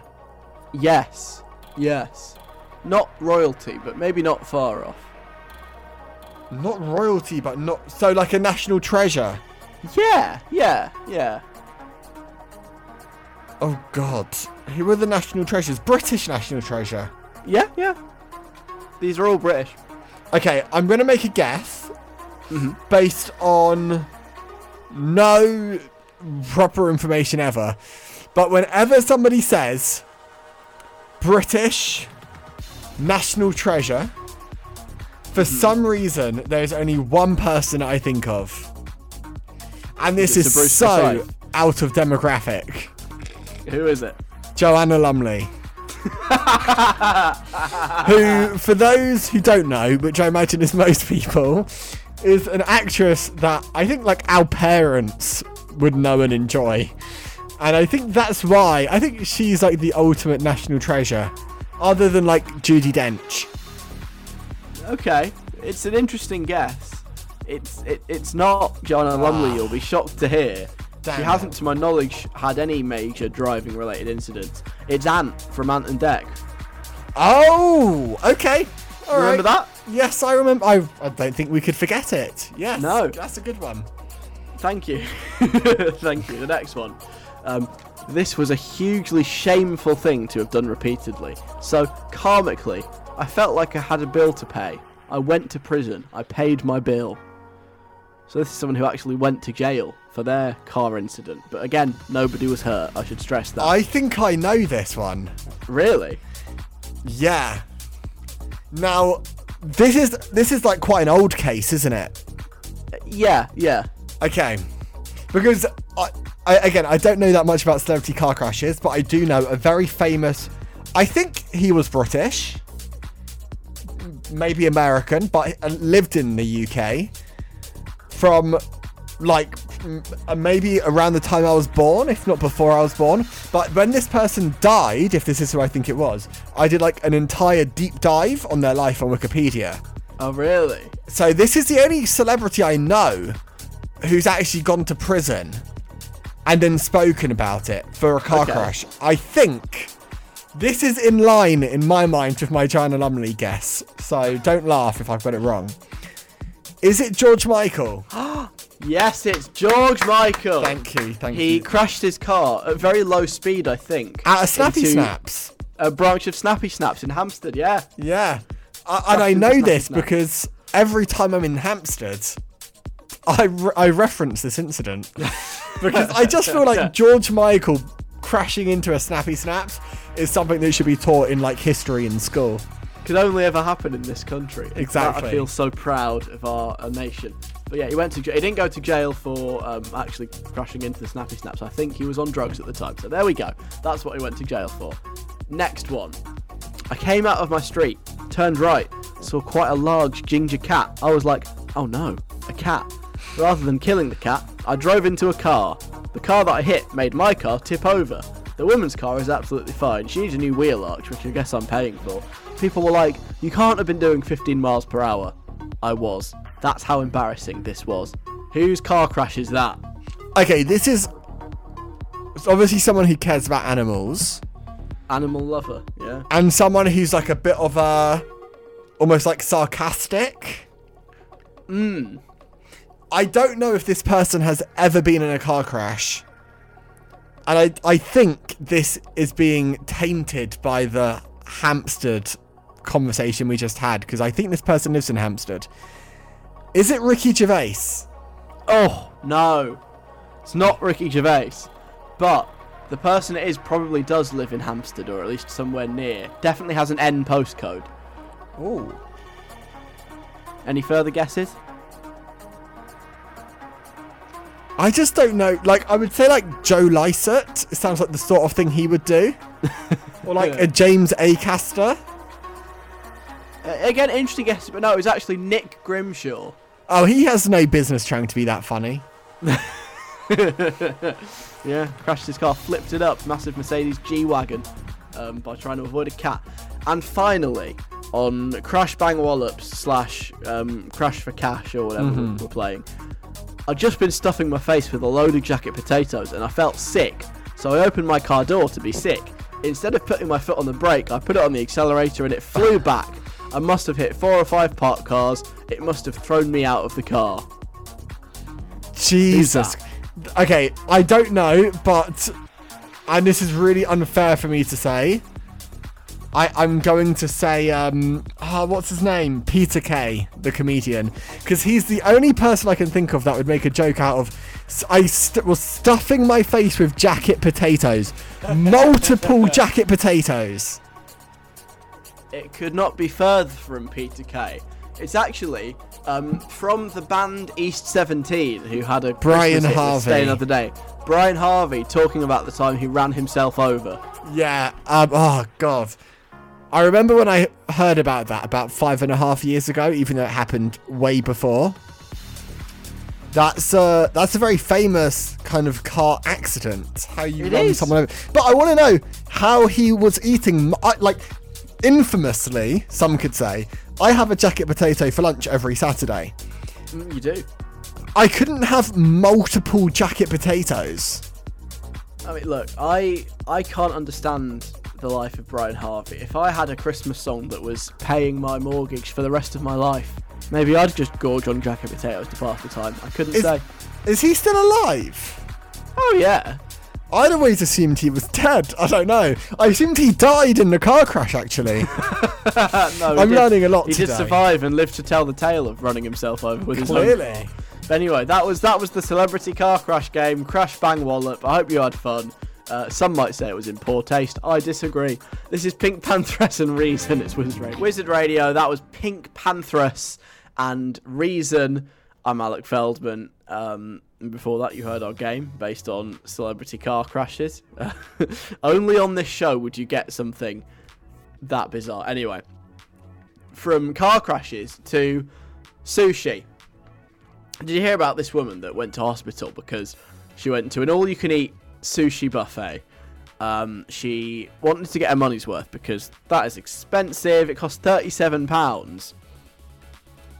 Speaker 3: Yes. Yes. Not royalty, but maybe not far off.
Speaker 6: Not royalty, but not so like a national treasure.
Speaker 3: Yeah, yeah, yeah.
Speaker 6: Oh God, who are the national treasures? British national treasure.
Speaker 3: Yeah, yeah. These are all British.
Speaker 6: Okay, I'm gonna make a guess mm-hmm. based on no proper information ever. But whenever somebody says British national treasure, for mm-hmm. some reason there's only one person I think of. And this
Speaker 3: Is it
Speaker 6: is so out of demographic.
Speaker 3: Who is it?
Speaker 6: Joanna Lumley. who, for those who don't know, which I imagine is most people, is an actress that I think like our parents would know and enjoy. And I think that's why I think she's like the ultimate national treasure, other than like Judi Dench.
Speaker 3: Okay, it's an interesting guess. It's it, it's not Joanna Lumley. Ah. You'll be shocked to hear.
Speaker 6: Damn
Speaker 3: she hasn't, to my knowledge, had any major driving-related incidents. It's Ant from Ant and Dec.
Speaker 6: Oh, okay. All
Speaker 3: Remember
Speaker 6: right.
Speaker 3: that?
Speaker 6: Yes, I remember. I, I don't think we could forget it. Yes.
Speaker 3: No.
Speaker 6: That's a good one.
Speaker 3: Thank you. Thank you. The next one. Um, this was a hugely shameful thing to have done repeatedly. So, karmically, I felt like I had a bill to pay. I went to prison. I paid my bill. So, this is someone who actually went to jail for their car incident. But again, nobody was hurt. I should stress that.
Speaker 6: I think I know this one.
Speaker 3: Really?
Speaker 6: Yeah. Now, this is this is like quite an old case, isn't it?
Speaker 3: Yeah, yeah.
Speaker 6: Okay. Because I, I again, I don't know that much about celebrity car crashes, but I do know a very famous. I think he was British, maybe American, but uh, lived in the UK from like uh, maybe around the time I was born, if not before I was born. But when this person died, if this is who I think it was, I did like an entire deep dive on their life on Wikipedia.
Speaker 3: Oh, really?
Speaker 6: So this is the only celebrity I know who's actually gone to prison and then spoken about it for a car
Speaker 3: Okay.
Speaker 6: crash. I think this is in line in my mind with my Joanna Lumley guess. So don't laugh if I've got it wrong. Is it George Michael?
Speaker 3: Yes, it's George Michael.
Speaker 6: Thank you, thank
Speaker 3: he
Speaker 6: you.
Speaker 3: crashed his car at very low speed, I think.
Speaker 6: At a Snappy Snaps.
Speaker 3: A branch of Snappy Snaps in Hampstead, yeah.
Speaker 6: Yeah. I, and I know this
Speaker 3: Snaps.
Speaker 6: because every time I'm in Hampstead, I, re- I reference this incident. because I just feel like George Michael crashing into a Snappy Snaps is something that should be taught in like history in school.
Speaker 3: Could only ever happen in this country. That
Speaker 6: Exactly.
Speaker 3: I feel so proud of our, our nation. But yeah, he went to he didn't go to jail for um, actually crashing into the Snappy Snaps. I think he was on drugs at the time. So there we go. That's what he went to jail for. Next one. I came out of my street, turned right, saw quite a large ginger cat. I was like, oh no, a cat. Rather than killing the cat, I drove into a car. The car that I hit made my car tip over. The woman's car is absolutely fine. She needs a new wheel arch, which I guess I'm paying for. People were like, you can't have been doing 15 miles per hour. I was. That's how embarrassing this was. Whose car crash is that?
Speaker 6: Okay, this is it's obviously someone who cares about animals
Speaker 3: Animal lover, yeah.
Speaker 6: and someone who's like a bit of a almost like sarcastic.
Speaker 3: Hmm.
Speaker 6: I don't know if this person has ever been in a car crash. And I, I think this is being tainted by the Hampstead conversation we just had, because I think this person lives in Hampstead. Is it Ricky Gervais?
Speaker 3: Oh, no. It's not Ricky Gervais. But the person it is probably does live in Hampstead or at least somewhere near. Definitely has an N postcode.
Speaker 6: Ooh.
Speaker 3: Any further guesses?
Speaker 6: I just don't know. Like, I would say, like, Joe Lycett. It sounds like the sort of thing he would do. or, like, a James Acaster.
Speaker 3: Again, interesting guess, but no, it was actually Nick Grimshaw.
Speaker 6: Oh, he has no business trying to be that funny.
Speaker 3: Yeah, crashed his car, flipped it up, massive Mercedes G Wagon, um, by trying to avoid a cat. And finally, on Crash Bang Wallops slash um, Crash for Cash or whatever
Speaker 6: Mhm.
Speaker 3: we're playing, I'd just been stuffing my face with a load of jacket potatoes and I felt sick, so I opened my car door to be sick. Instead of putting my foot on the brake, I put it on the accelerator and it flew back. I must have hit four or five parked cars. It must have thrown me out of the car.
Speaker 6: Jesus. Okay, I don't know, but and this is really unfair for me to say. I, I'm going to say, um, ah, what's his name? Peter Kay, the comedian, because he's the only person I can think of that would make a joke out of. I st- was stuffing my face with jacket potatoes, multiple jacket potatoes.
Speaker 3: It could not be further from Peter Kay. It's actually um, from the band East 17, who had a
Speaker 6: Brian
Speaker 3: Christmas hit Stay
Speaker 6: Harvey.
Speaker 3: Another Day. Brian Harvey talking about the time he ran himself over.
Speaker 6: Yeah. Um, oh God. I remember when I heard about that about five and a half years ago, even though it happened way before. That's uh, that's a very famous kind of car accident. How you
Speaker 3: It
Speaker 6: run
Speaker 3: is.
Speaker 6: someone over. But I want to know how he was eating. Like, infamously, some could say, I have a jacket potato for lunch every Saturday.
Speaker 3: Mm, you do.
Speaker 6: I couldn't have multiple jacket potatoes.
Speaker 3: I mean, look, I I can't understand the life of Brian Harvey. If I had a Christmas song that was paying my mortgage for the rest of my life, maybe I'd just gorge on jacket potatoes to pass the time. I couldn't
Speaker 6: Is,
Speaker 3: say.
Speaker 6: is he still alive?
Speaker 3: Oh yeah.
Speaker 6: I'd always assumed he was dead. I don't know. I assumed he died in the car crash, actually.
Speaker 3: no,
Speaker 6: I'm
Speaker 3: did-
Speaker 6: learning a lot
Speaker 3: He
Speaker 6: today.
Speaker 3: did survive and live to tell the tale of running himself over with his own
Speaker 6: Clearly.
Speaker 3: car. But anyway, that was that was the celebrity car crash game, Crash Bang Wallop. I hope you had fun. Uh, some might say it was in poor taste. I disagree. This is Pink Pantheress and Reason. It's Wizard Radio. Wizard Radio. That was Pink Pantheress and Reason. I'm Alec Feldman. Um, and before that, you heard our game based on celebrity car crashes. Only on this show would you get something that bizarre. Anyway, from car crashes to sushi. Did you hear about this woman that went to hospital because she went to an all-you-can-eat sushi buffet? Um, she wanted to get her money's worth because that is expensive. It cost thirty-seven pounds,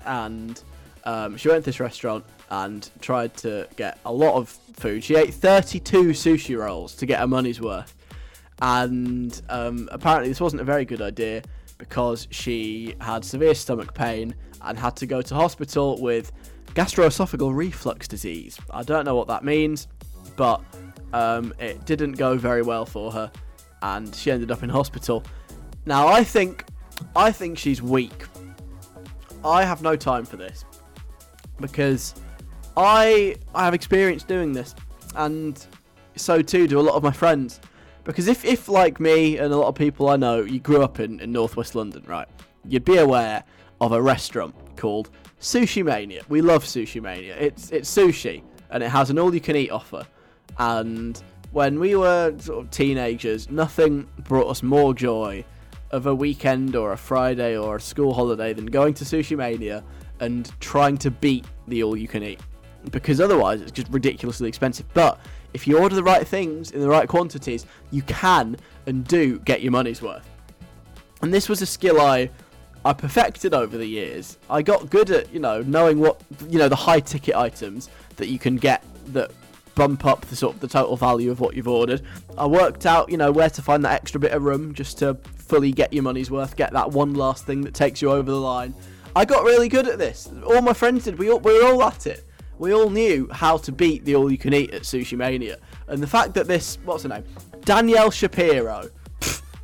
Speaker 3: and um, she went to this restaurant and tried to get a lot of food. She ate thirty-two sushi rolls to get her money's worth, and um, apparently this wasn't a very good idea because she had severe stomach pain and had to go to hospital with gastroesophageal reflux disease. I don't know what that means, but um, it didn't go very well for her, and she ended up in hospital. Now I think, I think she's weak. I have no time for this because I I have experience doing this, and so too do a lot of my friends. Because if, if like me and a lot of people I know, you grew up in, in northwest London, right? You'd be aware of a restaurant called Sushi Mania. We love Sushi Mania. It's it's sushi and it has an all-you-can-eat offer. And when we were sort of teenagers, nothing brought us more joy of a weekend or a Friday or a school holiday than going to Sushi Mania and trying to beat the all-you-can-eat because otherwise it's just ridiculously expensive. But if you order the right things in the right quantities, you can and do get your money's worth. And this was a skill I I perfected over the years. I got good at, you know, knowing what, you know, the high ticket items that you can get that bump up the sort of the total value of what you've ordered. I worked out, you know, where to find that extra bit of room just to fully get your money's worth, get that one last thing that takes you over the line. I got really good at this. All my friends did. We all, we were all at it. We all knew how to beat the all you can eat at Sushi Mania. And the fact that this, what's her name? Danielle Shapiro.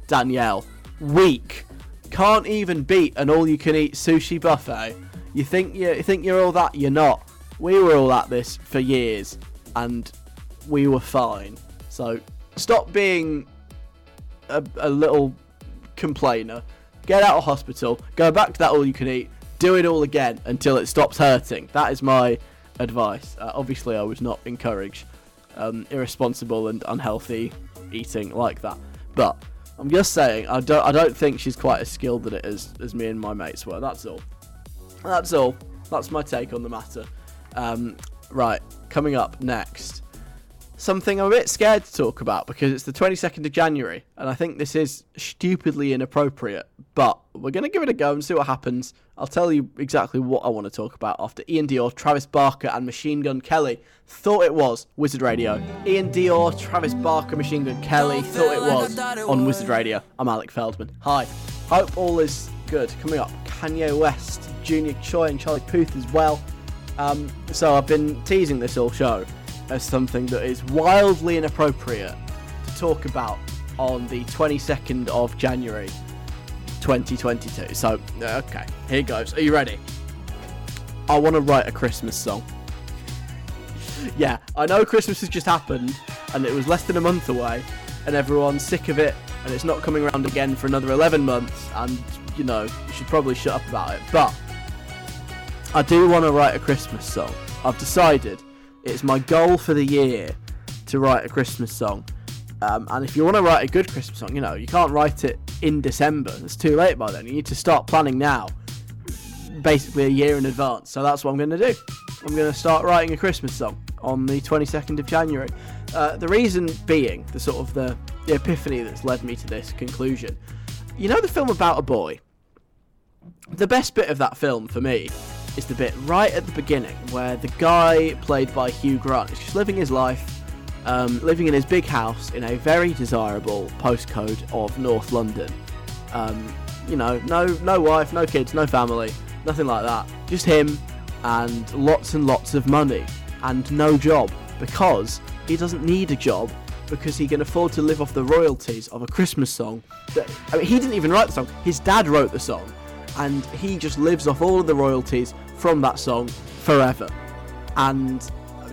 Speaker 3: Danielle. Weak. Can't even beat an all you can eat sushi buffet. You think you, you think you're all that? You're not. We were all at this for years and we were fine. So stop being a, a little complainer. Get out of hospital. Go back to that all you can eat. Do it all again until it stops hurting. That is my advice. Uh, obviously, I would not encourage um, irresponsible and unhealthy eating like that. But I'm just saying, I don't, I don't think she's quite as skilled at it as, as me and my mates were. That's all. That's all. That's my take on the matter. Um, right, coming up next. Something I'm a bit scared to talk about because it's the 22nd of January, and I think this is stupidly inappropriate. But we're going to give it a go and see what happens. I'll tell you exactly what I want to talk about after iann dior, Travis Barker, and Machine Gun Kelly thought it was Wizard Radio. iann dior, Travis Barker, Machine Gun Kelly thought it was on Wizard Radio. I'm Alec Feldman. Hi. Hope all is good. Coming up, Kanye West, Junior Choi, and Charlie Puth as well. Um, so I've been teasing this all show as something that is wildly inappropriate to talk about on the 22nd of January 2022. So, okay, here goes. Are you ready? I want to write a Christmas song. Yeah, I know Christmas has just happened and it was less than a month away and everyone's sick of it and it's not coming around again for another 11 months and, you know, you should probably shut up about it. But I do want to write a Christmas song. I've decided it's my goal for the year to write a Christmas song. Um, and if you want to write a good Christmas song, you know, you can't write it in December. It's too late by then. You need to start planning now, basically a year in advance. So that's what I'm going to do. I'm going to start writing a Christmas song on the 22nd of January. Uh, the reason being, the sort of the, the epiphany that's led me to this conclusion. You know the film about a boy? The best bit of that film for me is the bit right at the beginning where the guy played by Hugh Grant is just living his life, um, living in his big house in a very desirable postcode of North London. Um, you know, no no wife, no kids, no family, nothing like that. Just him and lots and lots of money and no job because he doesn't need a job because he can afford to live off the royalties of a Christmas song. That, I mean, he didn't even write the song. His dad wrote the song, and he just lives off all of the royalties from that song forever. And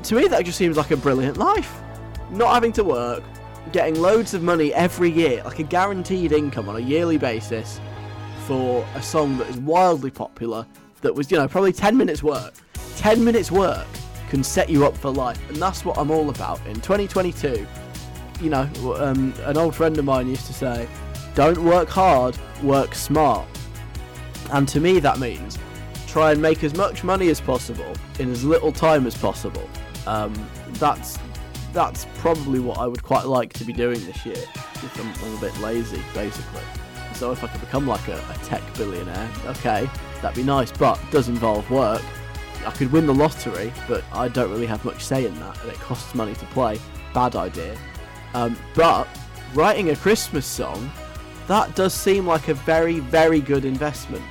Speaker 3: to me, that just seems like a brilliant life. Not having to work, getting loads of money every year, like a guaranteed income on a yearly basis for a song that is wildly popular, that was, you know, probably 10 minutes work. 10 minutes work can set you up for life, and that's what I'm all about. In 2022, you know, um, an old friend of mine used to say, don't work hard, work smart. And to me, that means try and make as much money as possible in as little time as possible. Um, that's that's probably what I would quite like to be doing this year. If I'm, I'm a bit lazy, basically. So if I could become like a, a tech billionaire, okay, that'd be nice. But does involve work. I could win the lottery, but I don't really have much say in that, and it costs money to play. Bad idea. Um, but writing a Christmas song, that does seem like a very, very good investment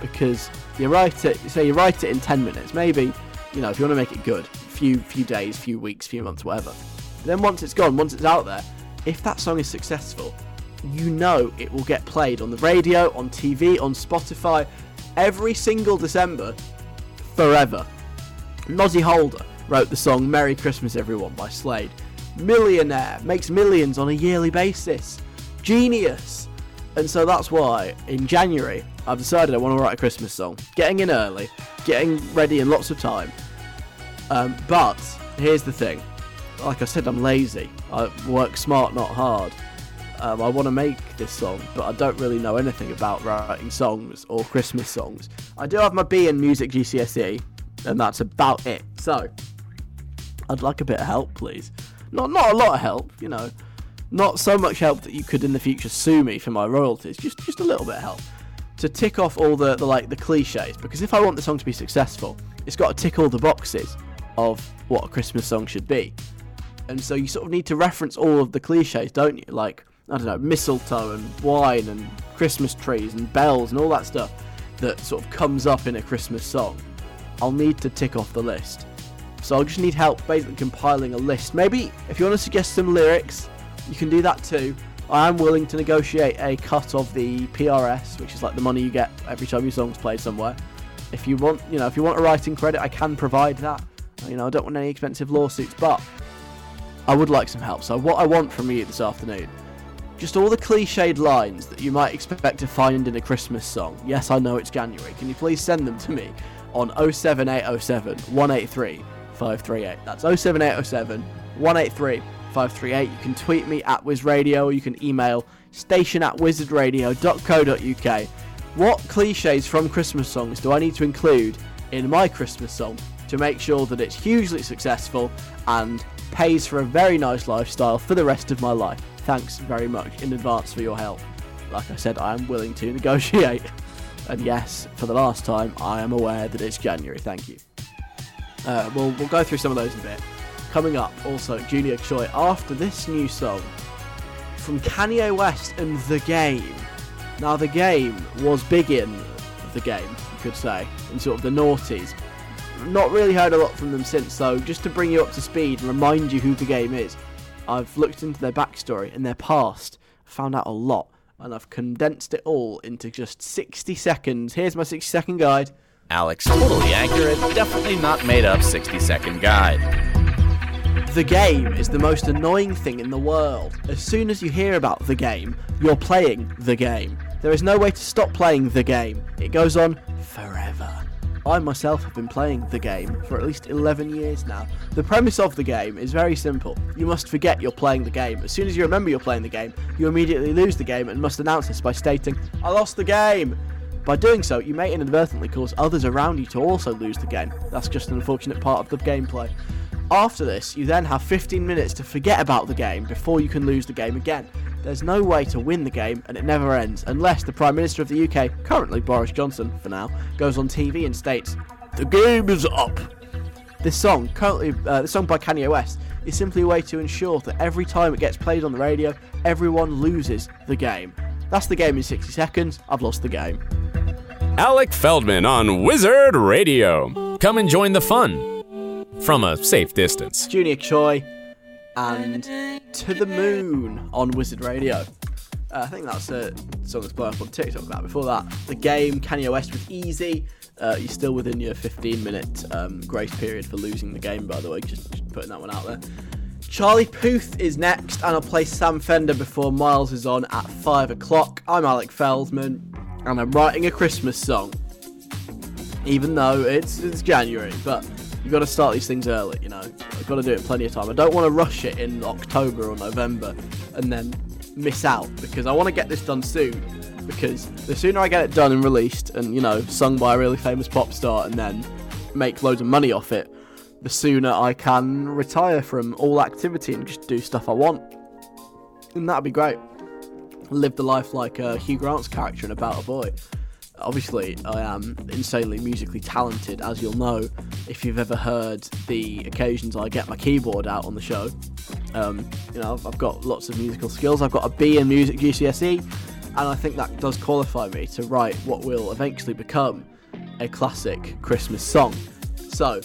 Speaker 3: because you write it. Say you write it in ten minutes, maybe. You know, if you want to make it good, few few days, few weeks, few months, whatever. Then once it's gone, once it's out there, if that song is successful, you know it will get played on the radio, on TV, on Spotify, every single December, forever. Noddy Holder wrote the song Merry Christmas Everyone by Slade. Millionaire, makes millions on a yearly basis. Genius. And so that's why in January I've decided I want to write a Christmas song. Getting in early, getting ready in lots of time. Um, but here's the thing. Like I said, I'm lazy. I work smart, not hard. Um, I want to make this song, but I don't really know anything about writing songs or Christmas songs. I do have my B in music GCSE, and that's about it. So, I'd like a bit of help, please. Not not a lot of help, you know. Not so much help that you could in the future sue me for my royalties. Just just a little bit of help to tick off all the, the like the cliches. Because if I want the song to be successful, it's got to tick all the boxes. of what a Christmas song should be. And so you sort of need to reference all of the cliches, don't you? Like, I don't know, mistletoe and wine and Christmas trees and bells and all that stuff that sort of comes up in a Christmas song. I'll need to tick off the list. So I'll just need help basically compiling a list. Maybe if you want to suggest some lyrics, you can do that too. I am willing to negotiate a cut of the PRS, which is like the money you get every time your song's played somewhere. If you want, you know, if you want a writing credit, I can provide that. You know, I don't want any expensive lawsuits, but I would like some help. So what I want from you this afternoon, just all the cliched lines that you might expect to find in a Christmas song. Yes, I know it's January. Can you please send them to me on 07807 183 538? That's 07807 183 538. You can tweet me at WizRadio or you can email station at wizardradio.co.uk. What cliches from Christmas songs do I need to include in my Christmas song to make sure that it's hugely successful and pays for a very nice lifestyle for the rest of my life? Thanks very much in advance for your help. Like I said, I am willing to negotiate. And yes, for the last time, I am aware that it's January. Thank you. Uh, we'll, we'll go through some of those in a bit. Coming up, also, Junior Choi, after this new song from Kanye West and The Game. Now, The Game was big in the game, you could say, in sort of the noughties. Not really heard a lot from them since, though. just to bring you up to speed and remind you who The Game is, I've looked into their backstory and their past, found out a lot, and I've condensed it all into just 60 seconds. Here's my 60 second guide.
Speaker 1: Alex, totally accurate, definitely not made up 60 second guide.
Speaker 3: The game is the most annoying thing in the world. As soon as you hear about the game, you're playing the game. There is no way to stop playing the game. It goes on forever. I myself have been playing the game for at least 11 years now. The premise of the game is very simple. You must forget you're playing the game. As soon as you remember you're playing the game, you immediately lose the game and must announce this by stating, I lost the game! By doing so, you may inadvertently cause others around you to also lose the game. That's just an unfortunate part of the gameplay. After this, you then have 15 minutes to forget about the game before you can lose the game again. There's no way to win the game, and it never ends unless the Prime Minister of the UK, currently Boris Johnson for now, goes on TV and states, "The game is up." This song, currently uh, the song by Kanye West, is simply a way to ensure that every time it gets played on the radio, everyone loses the game. That's the game in 60 seconds. I've lost the game.
Speaker 2: Alec Feldman on Wizard Radio. Come and join the fun from a safe distance.
Speaker 3: Junior Choi and To the Moon on Wizard Radio. Uh, I think that's a song that's blown up on TikTok. That before that, the game Kanye West with Eazy. Uh, you're still within your 15 minute um, grace period for losing the game, by the way. Just, just putting that one out there. Charlie Puth is next, and I'll play Sam Fender before Miles is on at 5 o'clock. I'm Alec Feldman, and I'm writing a Christmas song. Even though it's, it's January, but you've got to start these things early, you know. I've got to do it plenty of time. I don't want to rush it in October or November and then miss out because I want to get this done soon. Because the sooner I get it done and released and, you know, sung by a really famous pop star and then make loads of money off it, the sooner I can retire from all activity and just do stuff I want. And that'd be great. Live the life like uh, Hugh Grant's character in About a Boy. Obviously, I am insanely musically talented, as you'll know if you've ever heard the occasions I get my keyboard out on the show. Um, you know, I've, I've got lots of musical skills. I've got a B in music GCSE, and I think that does qualify me to write what will eventually become a classic Christmas song. So,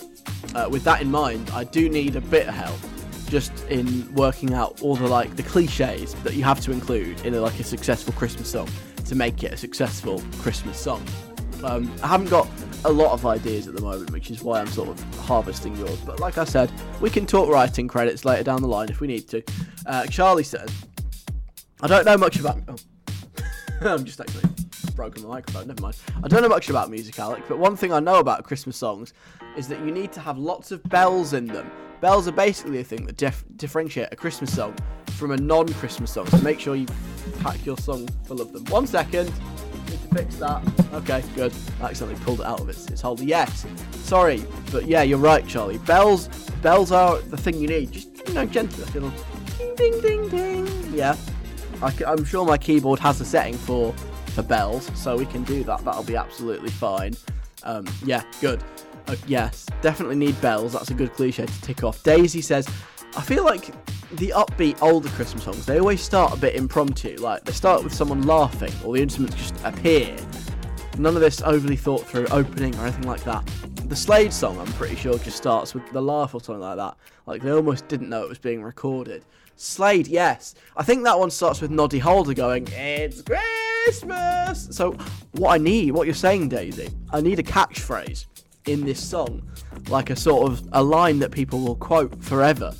Speaker 3: uh, with that in mind, I do need a bit of help just in working out all the like the cliches that you have to include in a, like a successful Christmas song to make it a successful Christmas song. Um, I haven't got a lot of ideas at the moment, which is why I'm sort of harvesting yours. But like I said, we can talk writing credits later down the line if we need to. Uh, Charlie says, I don't know much about. Oh. I'm just actually broken the microphone. Never mind. I don't know much about music, Alec, but one thing I know about Christmas songs is that you need to have lots of bells in them. Bells are basically a thing that dif- differentiate a Christmas song from a non-Christmas song. So make sure you pack your song full of them. One second. Need to fix that. Okay, good. I accidentally pulled it out of its, its holder. Yes. Sorry, but yeah, you're right, Charlie. Bells, bells are the thing you need. Just you know, gentle little ding, ding, ding, ding. Yeah. I, am sure my keyboard has a setting for for bells, so we can do that. That'll be absolutely fine. Um, yeah, good. Uh, yes, definitely need bells. That's a good cliche to tick off. Daisy says, I feel like the upbeat older Christmas songs, they always start a bit impromptu. Like, they start with someone laughing, or the instruments just appear. None of this overly thought through opening or anything like that. The Slade song, I'm pretty sure, just starts with the laugh or something like that. Like, they almost didn't know it was being recorded. Slade, yes. I think that one starts with Noddy Holder going, It's Christmas! So, what I need, what you're saying, Daisy, I need a catchphrase in this song. Like a sort of a line that people will quote forever.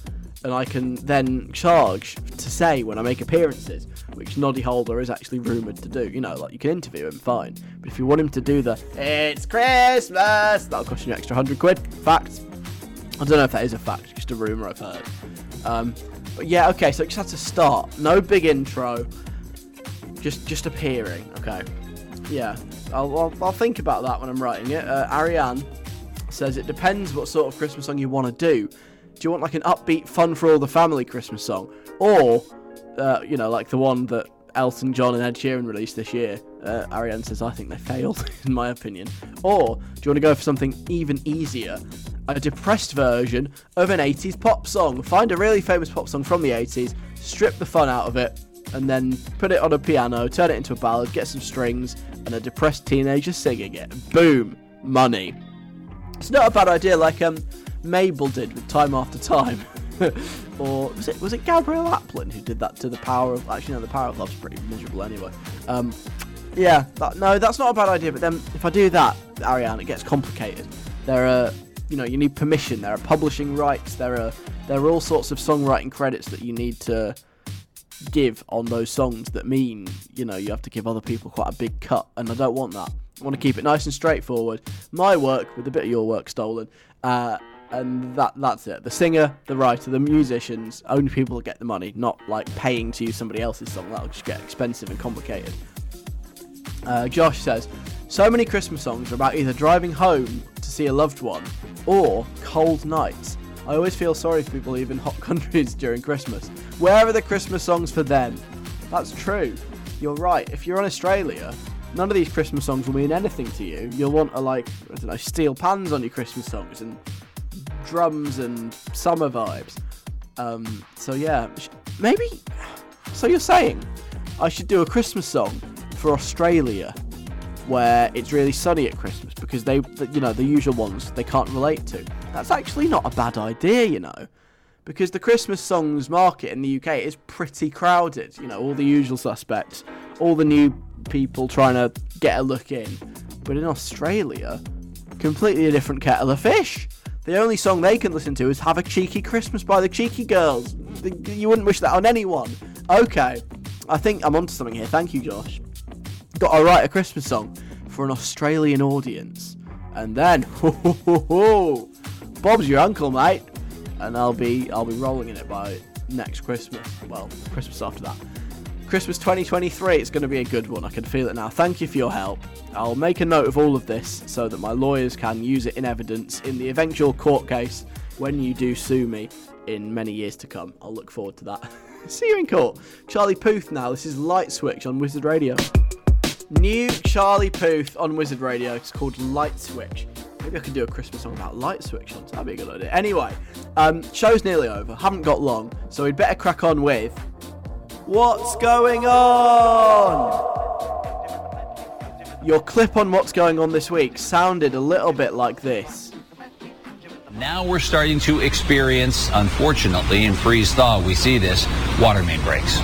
Speaker 3: And I can then charge to say when I make appearances, which Noddy Holder is actually rumoured to do. You know, like you can interview him, fine. But if you want him to do the It's Christmas, that'll cost you an extra hundred quid. Fact. I don't know if that is a fact, just a rumour I've heard. Um, but yeah, okay, so it just has to start. No big intro. Just just appearing, okay. Yeah, I'll, I'll, I'll think about that when I'm writing it. Uh, Ariane says it depends what sort of Christmas song you want to do. Do you want like an upbeat, fun for all the family Christmas song, or uh, you know, like the one that Elton John and Ed Sheeran released this year? Uh, Ariane says I think they failed, in my opinion. Or do you want to go for something even easier? A depressed version of an 80s pop song. Find a really famous pop song from the 80s, strip the fun out of it, and then put it on a piano, turn it into a ballad, get some strings, and a depressed teenager singing it. Boom, money. It's not a bad idea, like um, Mabel did with Time After Time, or was it was it Gabrielle Aplin who did that to the Power of? Actually, no, the Power of Love's pretty miserable anyway. Um, yeah, that, no, that's not a bad idea. But then if I do that, Ariane, it gets complicated. There are, you know, you need permission. There are publishing rights. There are there are all sorts of songwriting credits that you need to give on those songs that mean, you know, you have to give other people quite a big cut, and I don't want that. I want to keep it nice and straightforward. My work with a bit of your work stolen, uh, and that that's it. The singer, the writer, the musicians, only people that get the money, not like paying to use somebody else's song. That'll just get expensive and complicated. Uh, Josh says, so many Christmas songs are about either driving home to see a loved one or cold nights. I always feel sorry for people who live in hot countries during Christmas. Where are the Christmas songs for them? That's true. You're right. If you're in Australia, none of these Christmas songs will mean anything to you. You'll want to like, I don't know, steel pans on your Christmas songs and drums and summer vibes. Um, so yeah, maybe. So you're saying I should do a Christmas song for Australia where it's really sunny at Christmas because they, you know, the usual ones they can't relate to. That's actually not a bad idea, you know, because the Christmas songs market in the UK is pretty crowded. You know, all the usual suspects, all the new people trying to get a look in. But in Australia, completely a different kettle of fish. The only song they can listen to is Have a Cheeky Christmas by the Cheeky Girls. You wouldn't wish that on anyone. Okay, I think I'm onto something here. Thank you, Josh. Got to write a Christmas song for an Australian audience. And then, Bob's your uncle, mate. And I'll be I'll be rolling in it by next Christmas. Well, Christmas after that. Christmas 2023, it's going to be a good one. I can feel it now. Thank you for your help. I'll make a note of all of this so that my lawyers can use it in evidence in the eventual court case when you do sue me in many years to come. I'll look forward to that. See you in court. Charlie Puth now. This is Light Switch on Wizard Radio. New Charlie Puth on Wizard Radio. It's called Light Switch. Maybe I could do a Christmas song about light switch on. That'd be a good idea. Anyway, um, show's nearly over. Haven't got long, so we'd better crack on with What's going on? Your clip on what's going on this week sounded a little bit like this.
Speaker 4: Now we're starting to experience, unfortunately, in freeze thaw, we see this water main breaks.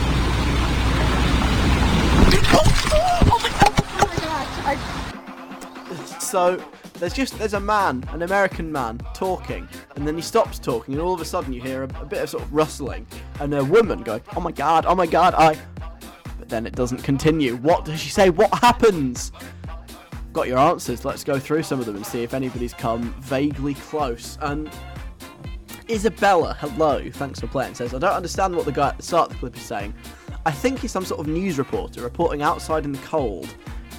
Speaker 3: So there's just there's a man, an American man, talking, and then he stops talking, and all of a sudden you hear a, a bit of sort of rustling, and a woman going, "Oh my god, oh my god, I." But then it doesn't continue. What does she say? What happens? Got your answers. Let's go through some of them and see if anybody's come vaguely close. And Isabella, hello, thanks for playing, says, I don't understand what the guy at the start of the clip is saying. I think he's some sort of news reporter reporting outside in the cold.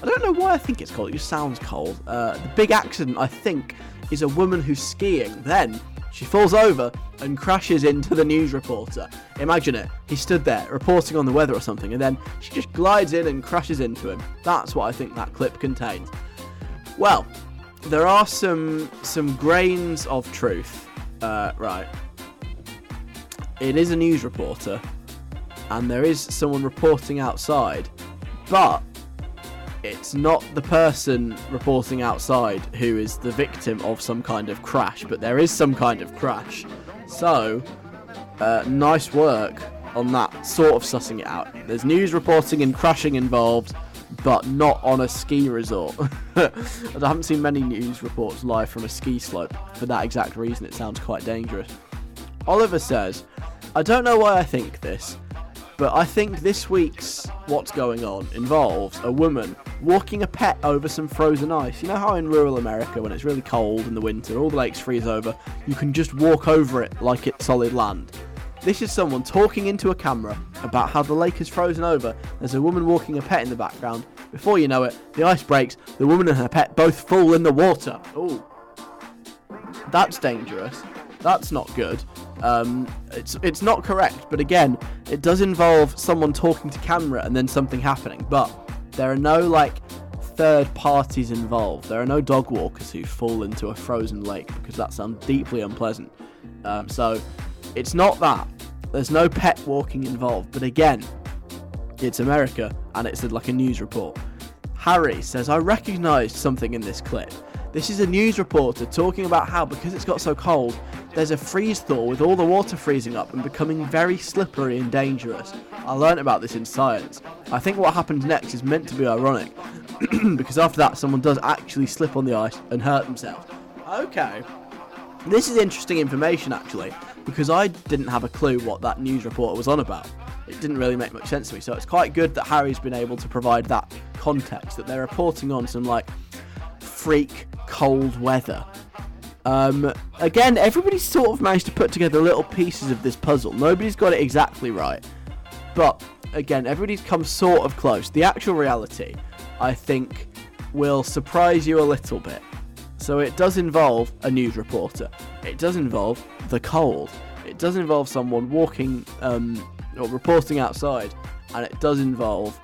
Speaker 3: I don't know why I think it's cold, it just sounds cold. Uh, the big accident, I think, is a woman who's skiing. Then she falls over and crashes into the news reporter. Imagine it. He stood there reporting on the weather or something, and then she just glides in and crashes into him. That's what I think that clip contains. Well, there are some some grains of truth. Uh, right. It is a news reporter, and there is someone reporting outside, but it's not the person reporting outside who is the victim of some kind of crash, but there is some kind of crash. So, uh, nice work on that sort of sussing it out. There's news reporting and crashing involved, but not on a ski resort. I haven't seen many news reports live from a ski slope for that exact reason. It sounds quite dangerous. Oliver says, I don't know why I think this, but I think this week's What's Going On involves a woman walking a pet over some frozen ice. You know how in rural America, when it's really cold in the winter, all the lakes freeze over, you can just walk over it like it's solid land. This is someone talking into a camera about how the lake is frozen over. There's a woman walking a pet in the background. Before you know it, the ice breaks, the woman and her pet both fall in the water. Oh. That's dangerous. That's not good. Um, it's it's not correct, but again, it does involve someone talking to camera and then something happening. But there are no like third parties involved. There are no dog walkers who fall into a frozen lake because that sounds deeply unpleasant. Um, so it's not that. There's no pet walking involved. But again, it's America and it's like a news report. Harry says, I recognised something in this clip. This is a news reporter talking about how, because it's got so cold, there's a freeze thaw with all the water freezing up and becoming very slippery and dangerous. I learnt about this in science. I think what happens next is meant to be ironic, because after that, someone does actually slip on the ice and hurt themselves. Okay. This is interesting information, actually, because I didn't have a clue what that news reporter was on about. It didn't really make much sense to me, so it's quite good that Harry's been able to provide that context, that they're reporting on some, like, freak cold weather. Um, again, everybody sort of managed to put together little pieces of this puzzle. Nobody's got it exactly right. But again, everybody's come sort of close. The actual reality, I think, will surprise you a little bit. So it does involve a news reporter. It does involve the cold. It does involve someone walking um, or reporting outside, and it does involve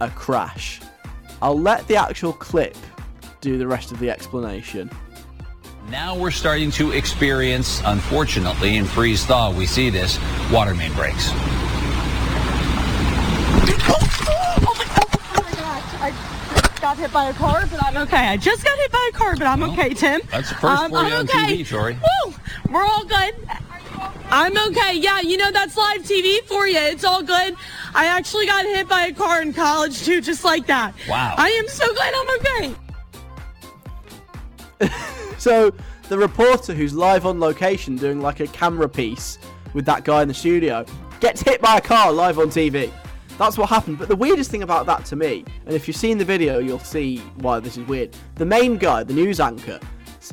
Speaker 3: a crash. I'll let the actual clip do the rest of the explanation.
Speaker 4: Now we're starting to experience, unfortunately, in freeze thaw, we see this water main breaks.
Speaker 7: Oh my god I got hit by a car, but I'm okay. I just got hit by a car, but I'm
Speaker 4: Well,
Speaker 7: okay, Tim.
Speaker 4: that's the first
Speaker 7: um,
Speaker 4: for you
Speaker 7: I'm
Speaker 4: on
Speaker 7: okay.
Speaker 4: TV, Tori.
Speaker 7: Woo! We're all good. I'm okay. Yeah, you know that's live TV for you. It's all good. I actually got hit by a car in college too, just like that.
Speaker 4: Wow.
Speaker 7: I am so glad I'm okay.
Speaker 3: So the reporter who's live on location doing like a camera piece with that guy in the studio gets hit by a car live on TV. That's what happened. But the weirdest thing about that to me, and if you've seen the video, you'll see why this is weird. The main guy, the news anchor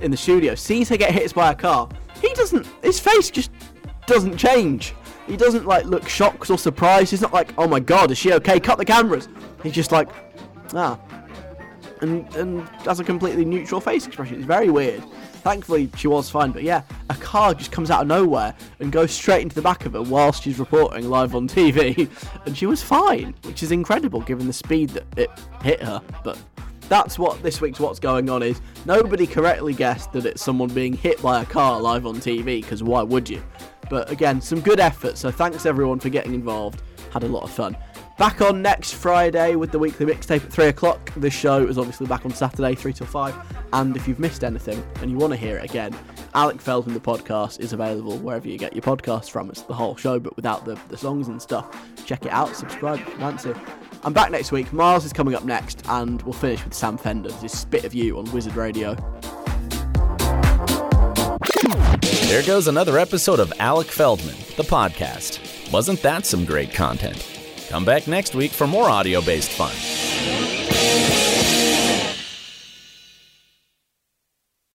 Speaker 3: in the studio, sees her get hit by a car. He doesn't. His face just doesn't change. He doesn't like look shocked or surprised. He's not like, "Oh my god, is she okay? Cut the cameras." He's just like, "Ah, and and has a completely neutral face expression. It's very weird. Thankfully, she was fine, but yeah, a car just comes out of nowhere and goes straight into the back of her whilst she's reporting live on TV, and she was fine, which is incredible given the speed that it hit her. But that's what this week's What's Going On is. Nobody correctly guessed that it's someone being hit by a car live on TV, because why would you? But again, some good effort, so thanks everyone for getting involved. Had a lot of fun. Back on next Friday with the weekly mixtape at 3 o'clock. This show is obviously back on Saturday, 3 till 5. And if you've missed anything and you want to hear it again, Alec Feldman, the podcast, is available wherever you get your podcasts from. It's the whole show, but without the, the songs and stuff. Check it out, subscribe if you fancy. I'm back next week. Miles is coming up next, and we'll finish with Sam Fender's his Spit of You on Wizard Radio.
Speaker 1: There goes another episode of Alec Feldman, the podcast. Wasn't that some great content? Come back next week for more audio based fun.